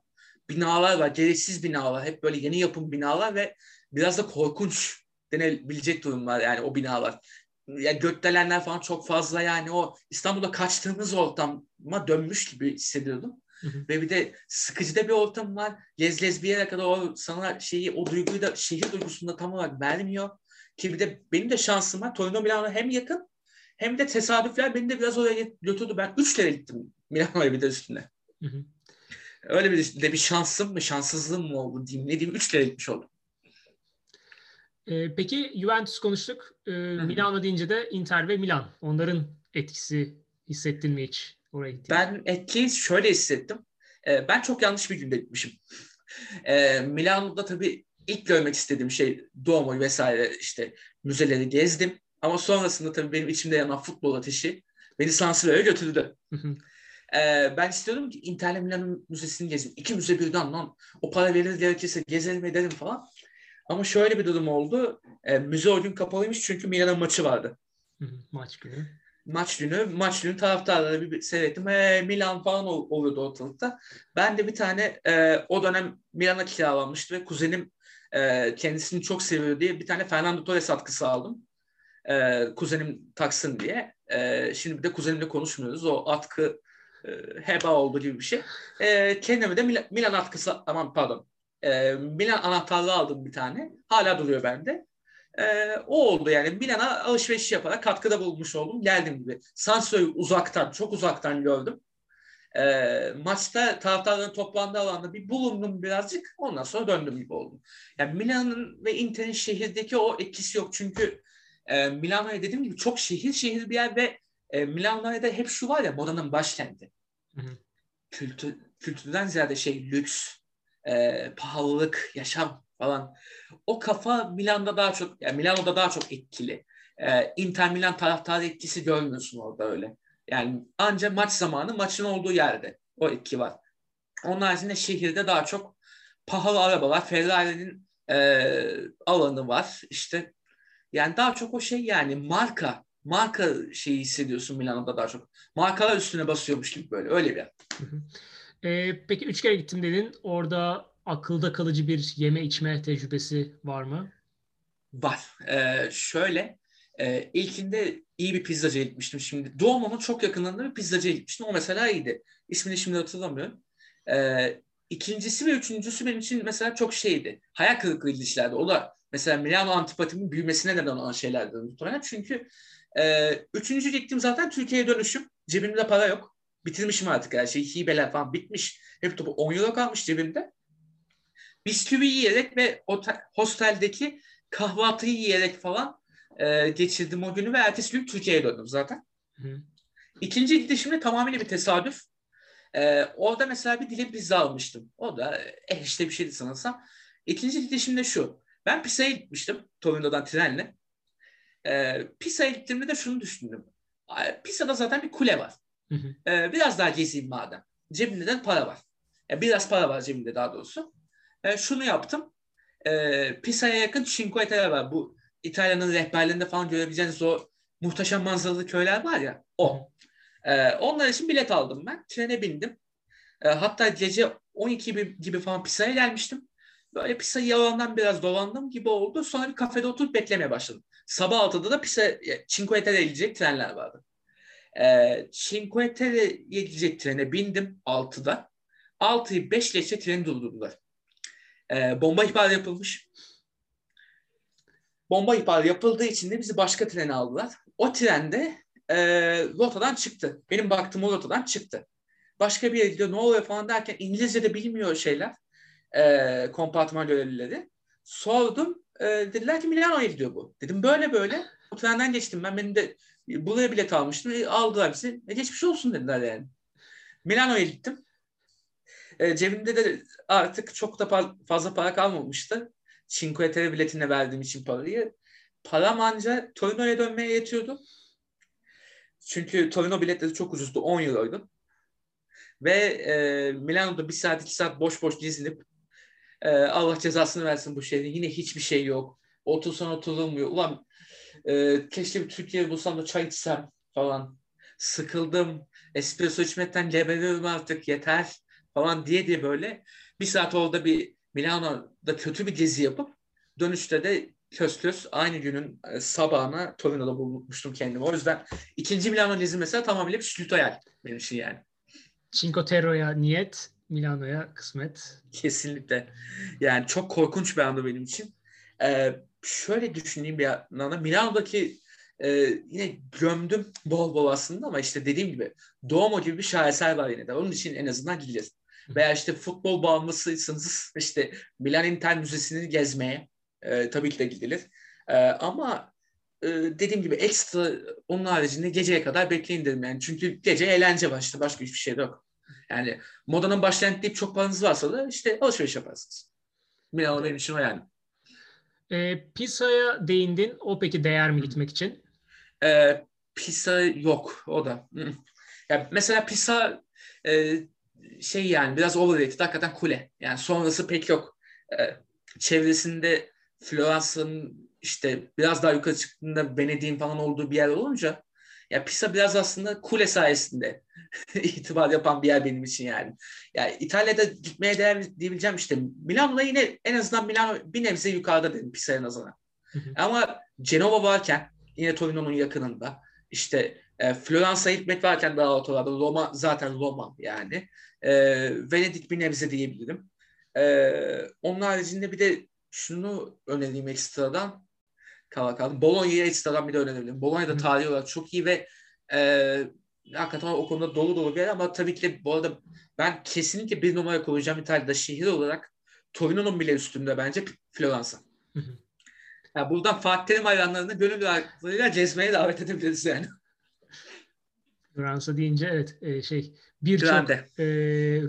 Binalar var, gereksiz binalar. Hep böyle yeni yapım binalar ve biraz da korkunç denebilecek durumlar yani o binalar. Yani gökdelenler falan çok fazla yani o İstanbul'da kaçtığımız ortama dönmüş gibi hissediyordum. Hı hı. Ve bir de sıkıcı da bir ortam var. Lez lez bir yere kadar o sana şeyi o duyguyu da şehir duygusunda tam olarak vermiyor. Ki bir de benim de şansım var. Torino Milano hem yakın hem de tesadüfler beni de biraz oraya götürdü. Ben üç kere gittim Milano'ya bir de üstüne. Hı hı. Öyle bir de bir şansım mı şanssızlığım mı oldu diyeyim ne diyeyim üç kere gitmiş oldum. Ee, peki Juventus konuştuk. Ee, Milano deyince de Inter ve Milan. Onların etkisi hissettin mi hiç oraya gittiğinde? Ben etkiyi şöyle hissettim. Ee, ben çok yanlış bir günde gitmişim. Ee, Milano'da tabii ilk görmek istediğim şey Duomo vesaire işte müzeleri gezdim. Ama sonrasında tabii benim içimde yanan futbol ateşi beni San götürdü. ee, ben istiyordum ki Inter Milan Müzesi'ni gezeyim. İki müze birden lan o para verir gerekirse gezelim edelim falan. Ama şöyle bir durum oldu. E, müze o gün kapalıymış çünkü Milan'ın maçı vardı. Maç günü. Maç günü. Maç günü taraftarları bir seyrettim. E, Milan falan oluyordu ortalıkta. Ben de bir tane e, o dönem Milan'a kiralanmıştı ve kuzenim e, kendisini çok seviyor diye bir tane Fernando Torres atkısı aldım. E, kuzenim taksın diye. E, şimdi bir de kuzenimle konuşmuyoruz. O atkı e, heba oldu gibi bir şey. E, kendime de Milan, Milan atkısı aman pardon e, Milan anahtarlığı aldım bir tane. Hala duruyor bende. E, o oldu yani. Milan'a alışveriş yaparak katkıda bulmuş oldum. Geldim gibi. Sanso'yu uzaktan, çok uzaktan gördüm. E, maçta taraftarların toplandığı alanda bir bulundum birazcık. Ondan sonra döndüm gibi oldum. Yani Milan'ın ve Inter'in şehirdeki o etkisi yok. Çünkü e, Milano'ya dediğim gibi çok şehir şehir bir yer ve e, Milano'ya da hep şu var ya modanın başkenti. Hı hı. Kültür, kültürden ziyade şey lüks, e, pahalılık, yaşam falan. O kafa Milan'da daha çok, yani Milano'da daha çok etkili. E, Inter Milan taraftarı etkisi görmüyorsun orada öyle. Yani ancak maç zamanı maçın olduğu yerde o etki var. Onun haricinde şehirde daha çok pahalı arabalar, Ferrari'nin e, alanı var. İşte yani daha çok o şey yani marka marka şeyi hissediyorsun Milano'da daha çok. Markalar üstüne basıyormuş gibi böyle öyle bir yer. E, peki üç kere gittim dedin. Orada akılda kalıcı bir yeme içme tecrübesi var mı? Var. Ee, şöyle e, ilkinde iyi bir pizzacıya gitmiştim şimdi. Duomo'nun çok yakınında bir pizzacıya gitmiştim. O mesela iyiydi. İsmini şimdi hatırlamıyorum. Ee, ikincisi ve üçüncüsü benim için mesela çok şeydi. Hayal kırıklığı işlerdi. O da mesela Milano antipatimin büyümesine neden olan şeylerdi muhtemelen. Çünkü e, üçüncü gittim zaten Türkiye'ye dönüşüm. Cebimde para yok. Bitirmişim artık her şeyi. Hibeler falan bitmiş. Hep topu 10 euro kalmış cebimde. Bisküvi yiyerek ve hosteldeki kahvaltıyı yiyerek falan e, geçirdim o günü ve ertesi gün Türkiye'ye döndüm zaten. Hı. İkinci gidişimde tamamıyla bir tesadüf. E, orada mesela bir dilim pizza almıştım. O da eh işte bir şeydi sanırsam. İkinci gidişimde şu. Ben Pisa'ya gitmiştim Torino'dan trenle. E, Pisa'ya gittiğimde de şunu düşündüm. Pisa'da zaten bir kule var. Hı hı. Ee, biraz daha gezeyim madem. Cebimde de para var. Yani biraz para var cebimde daha doğrusu. Ee, şunu yaptım. Ee, Pisa'ya yakın Cinque Terre var. Bu İtalya'nın rehberlerinde falan görebileceğiniz o muhteşem manzaralı köyler var ya. O. Ee, onlar için bilet aldım ben. Trene bindim. Ee, hatta gece 12 gibi, gibi falan Pisa'ya gelmiştim. Böyle Pisa yalandan biraz dolandım gibi oldu. Sonra bir kafede oturup beklemeye başladım. Sabah 6'da da Pisa, Cinque Terre'ye gidecek trenler vardı. E, Cinque Terre'ye gidecek trene bindim 6'da. 6'yı 5 geçe treni durdurdular. E, bomba ihbarı yapılmış. Bomba ihbarı yapıldığı için de bizi başka trene aldılar. O trende e, rotadan çıktı. Benim baktığım o rotadan çıktı. Başka bir yere gidiyor ne oluyor falan derken İngilizce de bilmiyor şeyler. E, kompartman görevlileri. Sordum. E, dediler ki Milano'ya gidiyor bu. Dedim böyle böyle. O trenden geçtim ben. Benim de buraya bilet almıştım. E, aldılar bizi. E, geçmiş olsun dediler yani. Milano'ya gittim. E, cebimde de artık çok da fazla para kalmamıştı. Cinque Terre biletine verdiğim için parayı. Param anca Torino'ya dönmeye yetiyordu. Çünkü Torino biletleri çok ucuzdu. 10 euroydu. Ve e, Milano'da bir saat iki saat boş boş gezinip e, Allah cezasını versin bu şehrin. Yine hiçbir şey yok. Otursan oturulmuyor. Ulan e, keşke bir Türkiye bulsam da çay içsem falan. Sıkıldım. Espresso içmekten geberiyorum artık yeter falan diye diye böyle bir saat orada bir Milano'da kötü bir gezi yapıp dönüşte de kös aynı günün e, sabahına Torino'da bulmuştum kendimi. O yüzden ikinci Milano gezi mesela tamamıyla bir sülüt hayal benim için yani. Cinque Terre'ya niyet, Milano'ya kısmet. Kesinlikle. Yani çok korkunç bir andı benim için. Ee, şöyle düşüneyim bir yandan Milano'daki e, yine gömdüm bol bol aslında ama işte dediğim gibi Duomo gibi bir şaheser var yine de. Onun için en azından gideceğiz. Veya işte futbol bağımlısıysanız işte Milan Inter Müzesi'ni gezmeye e, tabii ki de gidilir. E, ama e, dediğim gibi ekstra onun haricinde geceye kadar bekleyin dedim yani. Çünkü gece eğlence var işte başka hiçbir şey yok. Yani modanın başlangıç deyip çok paranız varsa da işte alışveriş yaparsınız. Milano benim için o yani. E, Pisa'ya değindin. O peki değer mi gitmek için? E, Pisa yok o da. Ya mesela Pisa e, şey yani biraz overrated hakikaten kule. Yani sonrası pek yok. E, çevresinde Floransa'nın işte biraz daha yukarı çıktığında Venedik'in falan olduğu bir yer olunca ya Pisa biraz aslında kule sayesinde itibar yapan bir yer benim için yani. Yani İtalya'da gitmeye değer diyebileceğim işte. Milano'da yine en azından Milano bir nebze yukarıda dedim Pisa'ya nazaran. Ama Cenova varken yine Torino'nun yakınında işte e, Floransa'ya gitmek varken daha ortalarda Roma zaten Roma yani. E, Venedik bir nebze diyebilirim. E, onun haricinde bir de şunu önereyim ekstradan. Kala kaldım. Bologna'yı ekstradan bir de önerebilirim. Bologna da tarihi olarak çok iyi ve e, hakikaten o konuda dolu dolu bir yer ama tabii ki de bu arada ben kesinlikle bir numara koyacağım İtalya'da şehir olarak Torino'nun bile üstünde bence Floransa. yani buradan Fatih Terim hayranlarını gönül rahatlığıyla gezmeye davet edebiliriz yani. Fransa deyince evet e, şey birçok e,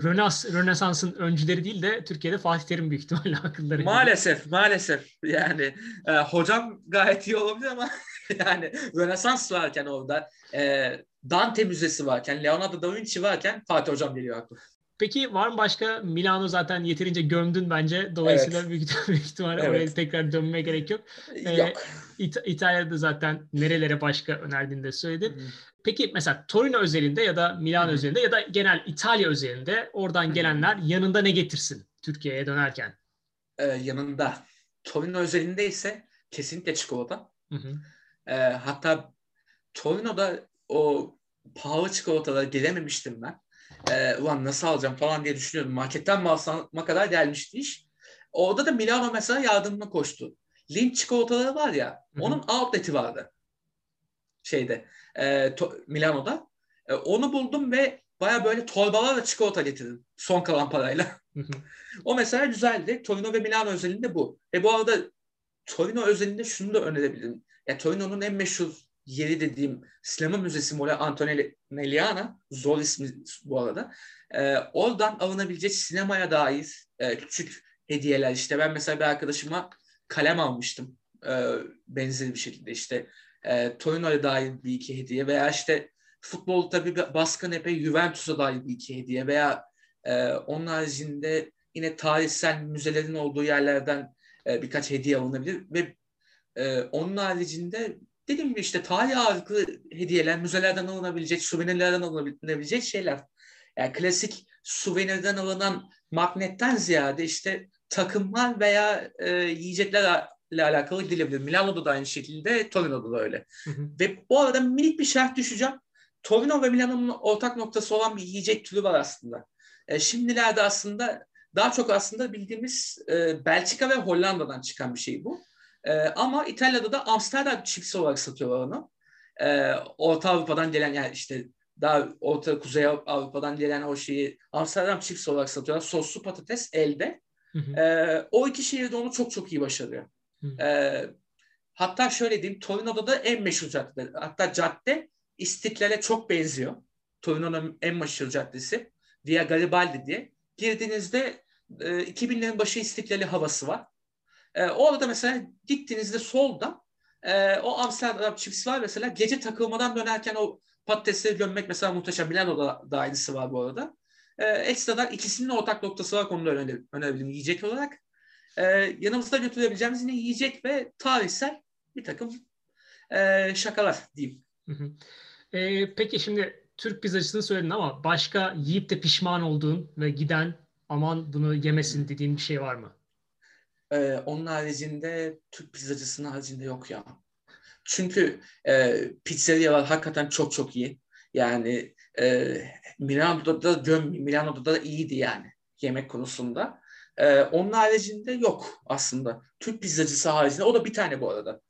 Rönas, Rönesans'ın öncüleri değil de Türkiye'de Fatih Terim büyük ihtimalle akılları. Maalesef gibi. maalesef yani e, hocam gayet iyi olabilir ama yani Rönesans varken orada e, Dante Müzesi varken Leonardo da Vinci varken Fatih hocam geliyor aklıma. Peki var mı başka? Milano zaten yeterince gömdün bence. Dolayısıyla evet. büyük, büyük ihtimalle evet. oraya tekrar dönmeye gerek yok. Yok. Ee, İt- İtalya'da zaten nerelere başka önerdiğini de söyledin. Peki mesela Torino özelinde ya da Milano Hı-hı. özelinde ya da genel İtalya özelinde oradan gelenler yanında ne getirsin Türkiye'ye dönerken? Ee, yanında. Torino özelinde ise kesinlikle çikolata. Ee, hatta Torino'da o pahalı çikolatalara gelememiştim ben e, ulan nasıl alacağım falan diye düşünüyordum. Marketten mi alsama kadar gelmişti iş. Orada da Milano mesela yardımına koştu. Lindt çikolataları var ya Hı-hı. onun outlet'i vardı. Şeyde e, to, Milano'da. E, onu buldum ve baya böyle torbalarla çikolata getirdim. Son kalan parayla. o mesela güzeldi. Torino ve Milano özelinde bu. E bu arada Torino özelinde şunu da önerebilirim. Ya Torino'nun en meşhur yeri dediğim sinema müzesi Mola Antonelliana zor ismi bu arada. E, oradan alınabilecek sinemaya dair e, küçük hediyeler işte ben mesela bir arkadaşıma kalem almıştım e, benzeri bir şekilde işte e, Torino'ya dair bir iki hediye veya işte futbol tabii baskın epey Juventus'a dair bir iki hediye veya e, onun haricinde yine tarihsel müzelerin olduğu yerlerden e, birkaç hediye alınabilir ve e, onun haricinde dediğim gibi işte tarih ağırlıklı hediyeler, müzelerden alınabilecek, suvenirlerden alınabilecek şeyler. Yani klasik suvenirden alınan magnetten ziyade işte takımlar veya e, yiyeceklerle alakalı gidilebilir. Milano'da da aynı şekilde, Torino'da da öyle. Hı hı. Ve bu arada minik bir şart düşeceğim. Torino ve Milano'nun ortak noktası olan bir yiyecek türü var aslında. E, şimdilerde aslında daha çok aslında bildiğimiz e, Belçika ve Hollanda'dan çıkan bir şey bu. E, ama İtalya'da da Amsterdam çipsi olarak satıyorlar onu. E, Orta Avrupa'dan gelen yani işte daha Orta Kuzey Avrupa'dan gelen o şeyi Amsterdam çipsi olarak satıyorlar. Soslu patates elde. Hı hı. E, o iki şehirde onu çok çok iyi başarıyor. E, hatta şöyle diyeyim Torino'da da en meşhur cadde. Hatta cadde İstiklal'e çok benziyor. Torino'nun en meşhur caddesi. Via Garibaldi diye. Girdiğinizde e, 2000'lerin başı İstiklal'i havası var. E, orada mesela gittiğinizde solda e, o Amsterdam çiftsi var mesela. Gece takılmadan dönerken o patatesleri gömmek mesela muhteşem. Milano'da da aynısı var bu arada. E, ekstradan ikisinin ortak noktası var konuda öne, önerebilirim yiyecek olarak. E, yanımızda götürebileceğimiz yine yiyecek ve tarihsel bir takım e, şakalar diyeyim. Hı hı. E, peki şimdi Türk pizzacısını söyledin ama başka yiyip de pişman olduğun ve giden aman bunu yemesin dediğin bir şey var mı? Ee, onun haricinde Türk pizzacısının haricinde yok ya. Çünkü e, pizzeriyalar hakikaten çok çok iyi. Yani e, Milano'da da göm, Milano'da da iyiydi yani yemek konusunda. E, onun haricinde yok aslında. Türk pizzacısı haricinde. O da bir tane bu arada.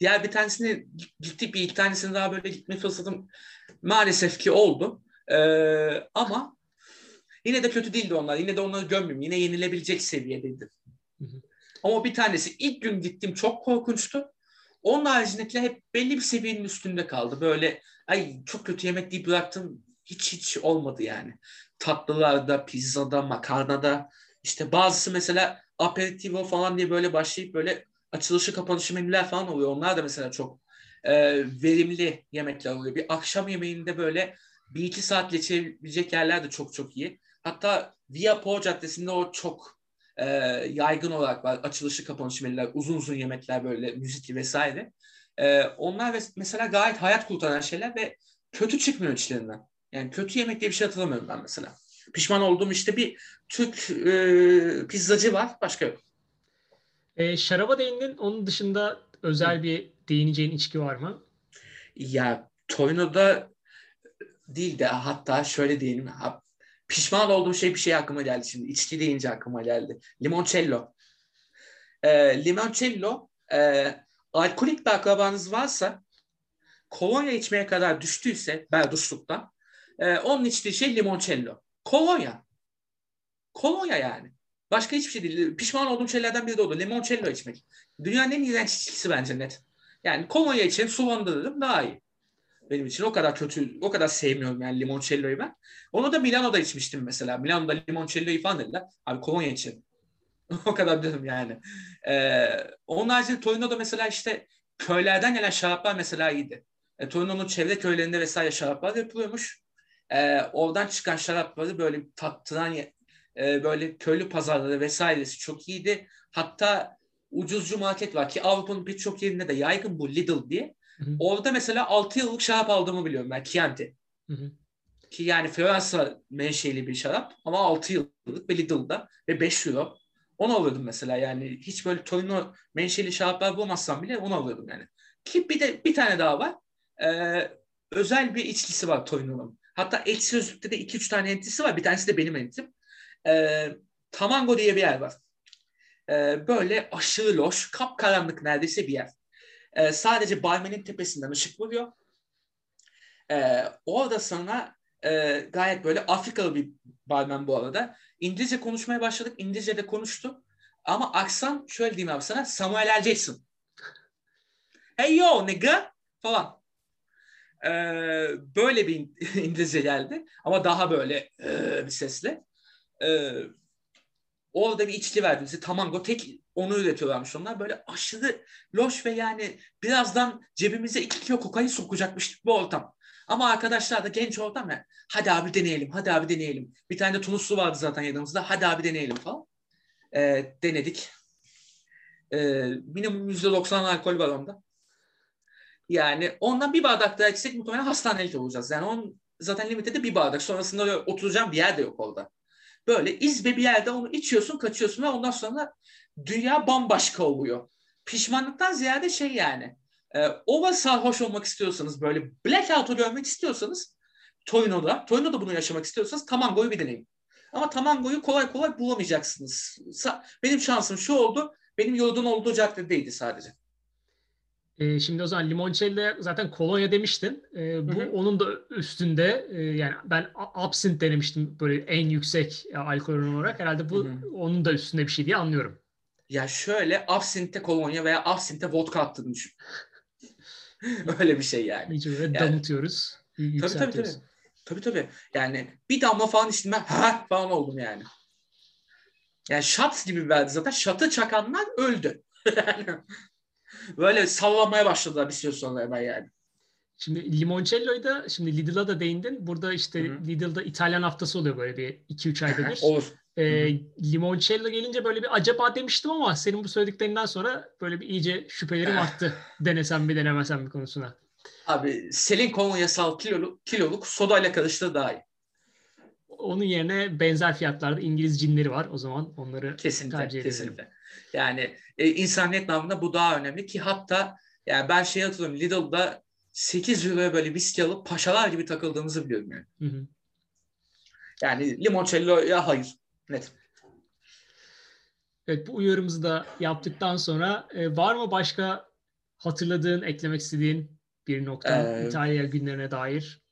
Diğer bir tanesini gittik bir iki tanesini daha böyle gitme fırsatım maalesef ki oldu. Ee, ama yine de kötü değildi onlar. Yine de onları gömmeyeyim. Yine yenilebilecek seviyedeydi. Ama bir tanesi ilk gün gittim çok korkunçtu. Onun haricindekiler hep belli bir seviyenin üstünde kaldı. Böyle ay çok kötü yemek deyip bıraktım. Hiç hiç olmadı yani. Tatlılarda, pizzada, makarnada. İşte bazısı mesela aperitivo falan diye böyle başlayıp böyle açılışı kapanışı menüler falan oluyor. Onlar da mesela çok e, verimli yemekler oluyor. Bir akşam yemeğinde böyle bir iki saat geçebilecek yerler de çok çok iyi. Hatta Via Po Caddesi'nde o çok e, yaygın olarak var. Açılışı kapanışı menüler, uzun uzun yemekler böyle müzikli vesaire. E, onlar mesela gayet hayat kurtaran şeyler ve kötü çıkmıyor içlerinden. Yani kötü yemek diye bir şey hatırlamıyorum ben mesela. Pişman olduğum işte bir Türk e, pizzacı var. Başka yok. E, şaraba değindin. Onun dışında özel bir değineceğin içki var mı? Ya Torino'da değil de hatta şöyle diyelim. Pişman olduğum şey bir şey aklıma geldi şimdi. İçki deyince aklıma geldi. Limoncello. E, limoncello e, alkolik bir akrabanız varsa kolonya içmeye kadar düştüyse berduşluktan e, onun içtiği şey limoncello. Kolonya. Kolonya yani. Başka hiçbir şey değil. Pişman olduğum şeylerden biri de oldu. Limoncello içmek. Dünyanın en iğrenç içkisi bence net. Yani kolonya için sulandırırım daha iyi. Benim için o kadar kötü, o kadar sevmiyorum yani limoncello'yu ben. Onu da Milano'da içmiştim mesela. Milano'da limoncello'yu falan dediler. Abi kolonya için. o kadar dedim yani. Ee, onun haricinde Torino'da mesela işte köylerden gelen şaraplar mesela iyiydi. E, Torino'nun çevre köylerinde vesaire şaraplar yapılıyormuş. E, oradan çıkan şarapları böyle tattıran e, böyle köylü pazarları vesairesi çok iyiydi. Hatta ucuzcu market var ki Avrupa'nın birçok yerinde de yaygın bu Lidl diye. Hı hı. Orada mesela 6 yıllık şarap aldığımı biliyorum ben Chianti. Hı hı. Ki yani Fransa menşeli bir şarap ama 6 yıllık ve Lidl'da ve 5 euro. Onu alıyordum mesela yani hiç böyle Torino menşeli şaraplar bulmazsam bile onu alıyordum yani. Ki bir de bir tane daha var. Ee, özel bir içkisi var Torino'nun. Hatta ekşi sözlükte de 2-3 tane entisi var. Bir tanesi de benim entim. Ee, Tamango diye bir yer var e, böyle aşırı loş, kapkaranlık neredeyse bir yer. E, sadece barmenin tepesinden ışık vuruyor. E, orada sana e, gayet böyle Afrikalı bir barmen bu arada. İngilizce konuşmaya başladık. İngilizce de konuştu. Ama aksan şöyle diyeyim abi sana Samuel L. Jackson. Hey yo nigga falan. Ee, böyle bir İngilizce geldi. Ama daha böyle e, bir sesle. Ee, Orada bir içki verdi bize. Tamango tek onu üretiyorlarmış onlar. Böyle aşırı loş ve yani birazdan cebimize iki kilo kokain sokacakmış bu ortam. Ama arkadaşlar da genç ortam ya. Hadi abi deneyelim, hadi abi deneyelim. Bir tane de Tunuslu vardı zaten yanımızda. Hadi abi deneyelim falan. Ee, denedik. Ee, minimum %90 alkol var onda. Yani ondan bir bardak daha içsek muhtemelen hastanelik olacağız. Yani onun zaten limiti de bir bardak. Sonrasında oturacağım bir yer de yok orada. Böyle izbe bir yerde onu içiyorsun, kaçıyorsun ve ondan sonra dünya bambaşka oluyor. Pişmanlıktan ziyade şey yani. E, ova sarhoş olmak istiyorsanız böyle blackout'u görmek istiyorsanız Torino'da, Torino'da bunu yaşamak istiyorsanız tamam goyu bir deneyin. Ama tamangoyu kolay kolay bulamayacaksınız. Benim şansım şu oldu. Benim yolun olduğu caddedeydi sadece. E, şimdi o zaman limoncello zaten kolonya demiştin. E, bu hı hı. onun da üstünde e, yani ben absint denemiştim böyle en yüksek alkol oranı olarak. Herhalde bu hı hı. onun da üstünde bir şey diye anlıyorum. Ya şöyle absinte kolonya veya absinte vodka attığını düşün. Öyle bir şey yani. İyice böyle yani, damıtıyoruz. Tabii tabii tabii. Tabii tabii. Yani bir damla falan içtim ben ha falan oldum yani. Yani şat gibi verdi zaten. Şatı çakanlar öldü. Böyle sallamaya başladılar bir süre sonra hemen yani. Şimdi limoncello'yu da şimdi Lidl'a da değindin. Burada işte Hı-hı. Lidl'da İtalyan haftası oluyor böyle bir 2-3 ayda bir. Olur. Ee, limoncello gelince böyle bir acaba demiştim ama senin bu söylediklerinden sonra böyle bir iyice şüphelerim arttı. Denesem mi denemesem mi konusuna. Abi Selin kolonyasal kiloluk, kiloluk sodayla karıştı daha iyi. Onun yerine benzer fiyatlarda İngiliz cinleri var. O zaman onları kesinlikle, tercih ederim. Kesinlikle. Yani e, insaniyet namında bu daha önemli ki hatta yani ben şey hatırlıyorum Lidl'da 8 euroya böyle viski alıp paşalar gibi takıldığımızı biliyorum yani. Hı hı. Yani limoncello'ya hayır. Net. Evet bu uyarımızı da yaptıktan sonra e, var mı başka hatırladığın, eklemek istediğin bir nokta ee, İtalya günlerine dair?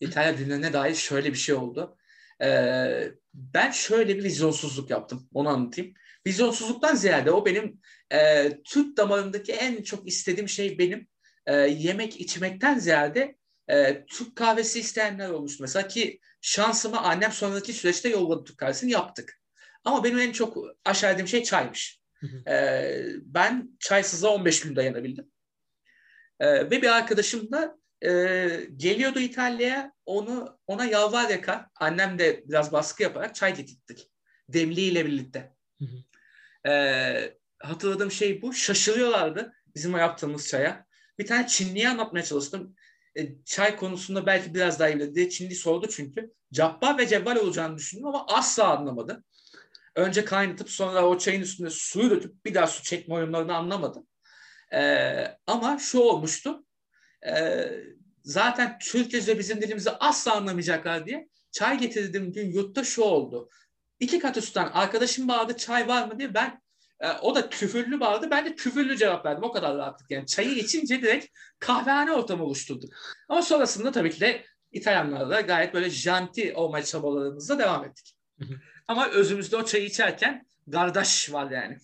İtalya günlerine dair şöyle bir şey oldu. Ee, ben şöyle bir vizyonsuzluk yaptım. Onu anlatayım. Vizyonsuzluktan ziyade o benim e, Türk damarındaki en çok istediğim şey benim e, yemek içmekten ziyade e, Türk kahvesi isteyenler olmuştu. Mesela ki şansıma annem sonraki süreçte yolladı Türk kahvesini yaptık. Ama benim en çok aşağıladığım şey çaymış. E, ben çaysızla 15 gün dayanabildim. E, ve bir arkadaşım da e, geliyordu İtalya'ya onu ona yalvar yakar. Annem de biraz baskı yaparak çay getirttik. Demliğiyle birlikte. Hı hı. E, hatırladığım şey bu. Şaşırıyorlardı bizim yaptığımız çaya. Bir tane Çinli'ye anlatmaya çalıştım. E, çay konusunda belki biraz daha iyi Çinli sordu çünkü. Cabbar ve cevval olacağını düşündüm ama asla anlamadı. Önce kaynatıp sonra o çayın üstüne suyu döküp bir daha su çekme oyunlarını anlamadı. E, ama şu olmuştu. E, zaten Türkçe bizim dilimizi asla anlamayacaklar diye çay getirdiğim gün yurtta şu oldu. İki kat üstten arkadaşım bağırdı çay var mı diye ben e, o da küfürlü bağırdı. Ben de küfürlü cevap verdim. O kadar rahatlık. Yani çayı içince direkt kahvehane ortamı oluşturduk. Ama sonrasında tabii ki de İtalyanlarla gayet böyle janti olmaya çabalarımızla devam ettik. Ama özümüzde o çayı içerken kardeş var yani.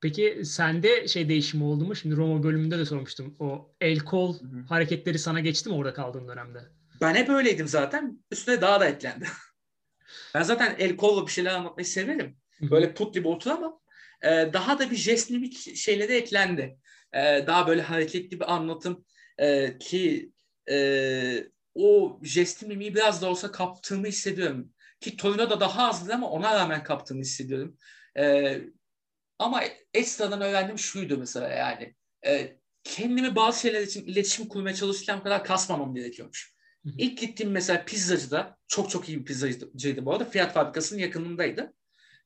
Peki sende şey değişimi oldu mu? Şimdi Roma bölümünde de sormuştum. O el kol Hı-hı. hareketleri sana geçti mi orada kaldığın dönemde? Ben hep öyleydim zaten. Üstüne daha da eklendi. ben zaten el kolla bir şeyler anlatmayı severim. Böyle put gibi oturamam. Ee, daha da bir jestmimik şeyleri eklendi. Ee, daha böyle hareketli bir anlatım ee, ki e, o jestli mimiği biraz da olsa kaptığımı hissediyorum. Ki Torino'da daha azdı ama ona rağmen kaptığımı hissediyorum. Ee, ama ekstradan öğrendim şuydu mesela yani. E, kendimi bazı şeyler için iletişim kurmaya çalışırken kadar kasmamam gerekiyormuş. İlk gittiğim mesela pizzacıda çok çok iyi bir pizzacıydı bu arada. Fiyat fabrikasının yakınındaydı.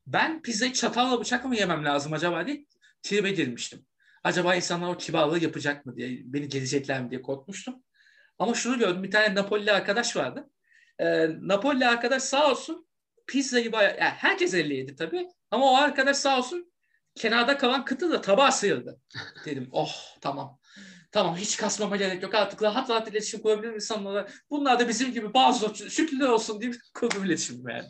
Ben pizzayı çatalla bıçakla mı yemem lazım acaba diye tribe girmiştim. Acaba insanlar o kibarlığı yapacak mı diye, beni gelecekler mi diye korkmuştum. Ama şunu gördüm, bir tane Napoli arkadaş vardı. Ee, Napoli arkadaş sağ olsun pizzayı bayağı, yani herkes elliydi tabii. Ama o arkadaş sağ olsun kenarda kalan kıtı da tabağa sıyırdı. Dedim oh tamam. Tamam hiç kasmama gerek yok artık rahat rahat iletişim kurabilir insanlara. Bunlar da bizim gibi bazı şükürler olsun diye kurdum iletişim yani.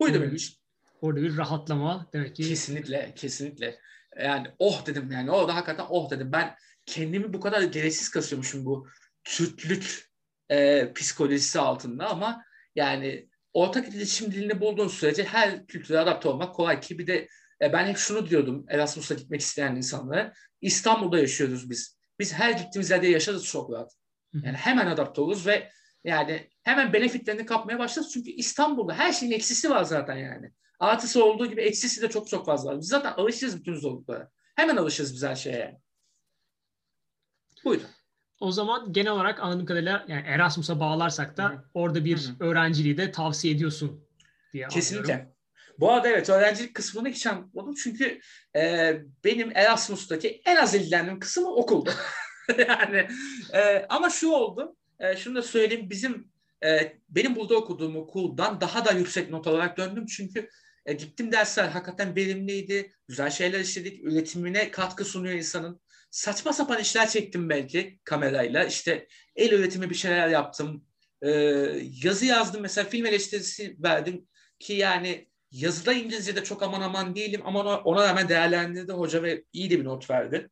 Buydu benim iş. Orada bir rahatlama demek ki. Kesinlikle, kesinlikle. Yani oh dedim yani orada hakikaten oh dedim. Ben kendimi bu kadar gereksiz kasıyormuşum bu Türklük e, psikolojisi altında ama yani ortak iletişim dilini bulduğun sürece her kültüre adapte olmak kolay ki bir de ben hep şunu diyordum Erasmus'a gitmek isteyen insanlara. İstanbul'da yaşıyoruz biz. Biz her gittiğimiz yerde yaşarız çok rahat. Yani hemen adapte oluruz ve yani hemen benefitlerini kapmaya başlarız. Çünkü İstanbul'da her şeyin eksisi var zaten yani. Artısı olduğu gibi eksisi de çok çok fazla var. Biz zaten alışırız bütün zorluklara. Hemen alışırız biz her şeye yani. Buyurun. O zaman genel olarak anladığım kadarıyla yani Erasmus'a bağlarsak da Hı-hı. orada bir Hı-hı. öğrenciliği de tavsiye ediyorsun diye Kesinlikle. Anlıyorum. Bu arada evet öğrencilik kısmını hiç anlatmadım. Çünkü e, benim Erasmus'taki en az ilgilendiğim kısmı okuldu. yani e, ama şu oldu. E, şunu da söyleyeyim. Bizim e, benim burada okuduğum okuldan daha da yüksek not alarak döndüm. Çünkü e, gittim dersler hakikaten verimliydi. Güzel şeyler işledik. Üretimine katkı sunuyor insanın. Saçma sapan işler çektim belki kamerayla. İşte el üretimi bir şeyler yaptım. E, yazı yazdım. Mesela film eleştirisi verdim ki yani yazıda İngilizce'de çok aman aman değilim ama ona, ona rağmen değerlendirdi hoca ve iyi de bir not verdi.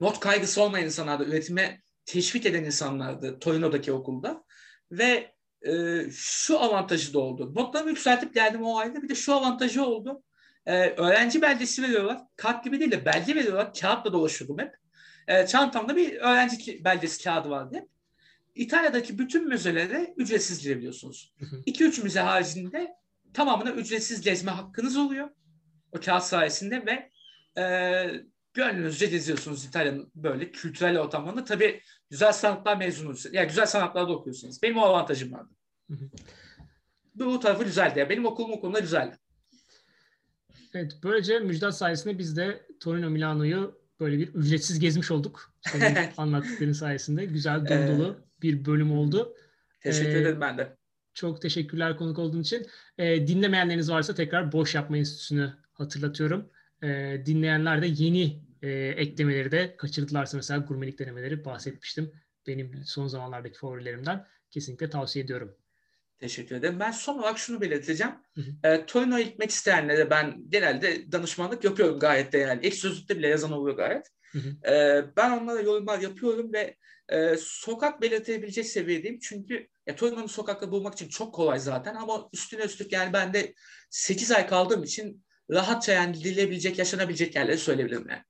Not kaygısı olmayan insanlardı. Üretime teşvik eden insanlardı Torino'daki okulda. Ve e, şu avantajı da oldu. Notlarımı yükseltip geldim o ayda. Bir de şu avantajı oldu. E, öğrenci belgesi veriyorlar. Kart gibi değil de belge veriyorlar. Kağıtla dolaşıyordum hep. E, çantamda bir öğrenci belgesi kağıdı vardı hep. İtalya'daki bütün müzelere ücretsiz girebiliyorsunuz. 2-3 müze haricinde tamamına ücretsiz gezme hakkınız oluyor. O kağıt sayesinde ve e, gönlünüzce geziyorsunuz İtalya'nın böyle kültürel ortamında. Tabii güzel sanatlar mezunuyuz. Yani güzel sanatlarda okuyorsunuz. Benim o avantajım vardı. Hı hı. Bu tarafı güzeldi. Yani benim okulum okulumda güzeldi. Evet, böylece Müjdat sayesinde biz de Torino Milano'yu böyle bir ücretsiz gezmiş olduk. Senin anlattıkların sayesinde. Güzel dolu dolu bir bölüm oldu. Teşekkür ee, ederim ben de. Çok teşekkürler konuk olduğun için. Ee, dinlemeyenleriniz varsa tekrar Boş Yapma Enstitüsü'nü hatırlatıyorum. Ee, dinleyenler de yeni e, eklemeleri de kaçırdılarsa mesela gurmelik denemeleri bahsetmiştim. Benim son zamanlardaki favorilerimden. Kesinlikle tavsiye ediyorum. Teşekkür ederim. Ben son olarak şunu belirteceğim. Hı hı. E, Torino'ya gitmek isteyenlere ben genelde danışmanlık yapıyorum gayet de yani. İlk sözlükte bile yazan oluyor gayet. Hı hı. E, ben onlara yorumlar yapıyorum ve e, sokak belirtebilecek seviyedeyim. Çünkü e, Torino'nun sokakta bulmak için çok kolay zaten ama üstüne üstlük yani ben de 8 ay kaldığım için rahatça yani gidilebilecek, yaşanabilecek yerleri söyleyebilirim yani.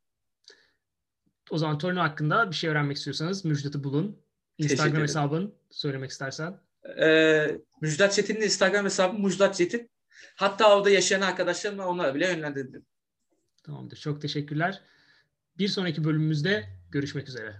O zaman Torino hakkında bir şey öğrenmek istiyorsanız Müjdat'ı bulun. Instagram hesabın söylemek istersen. Ee, Müjdat Çetin'in Instagram hesabı Müjdat Çetin. Hatta orada yaşayan arkadaşlarım var onlara bile yönlendirdim. Tamamdır. Çok teşekkürler. Bir sonraki bölümümüzde görüşmek üzere.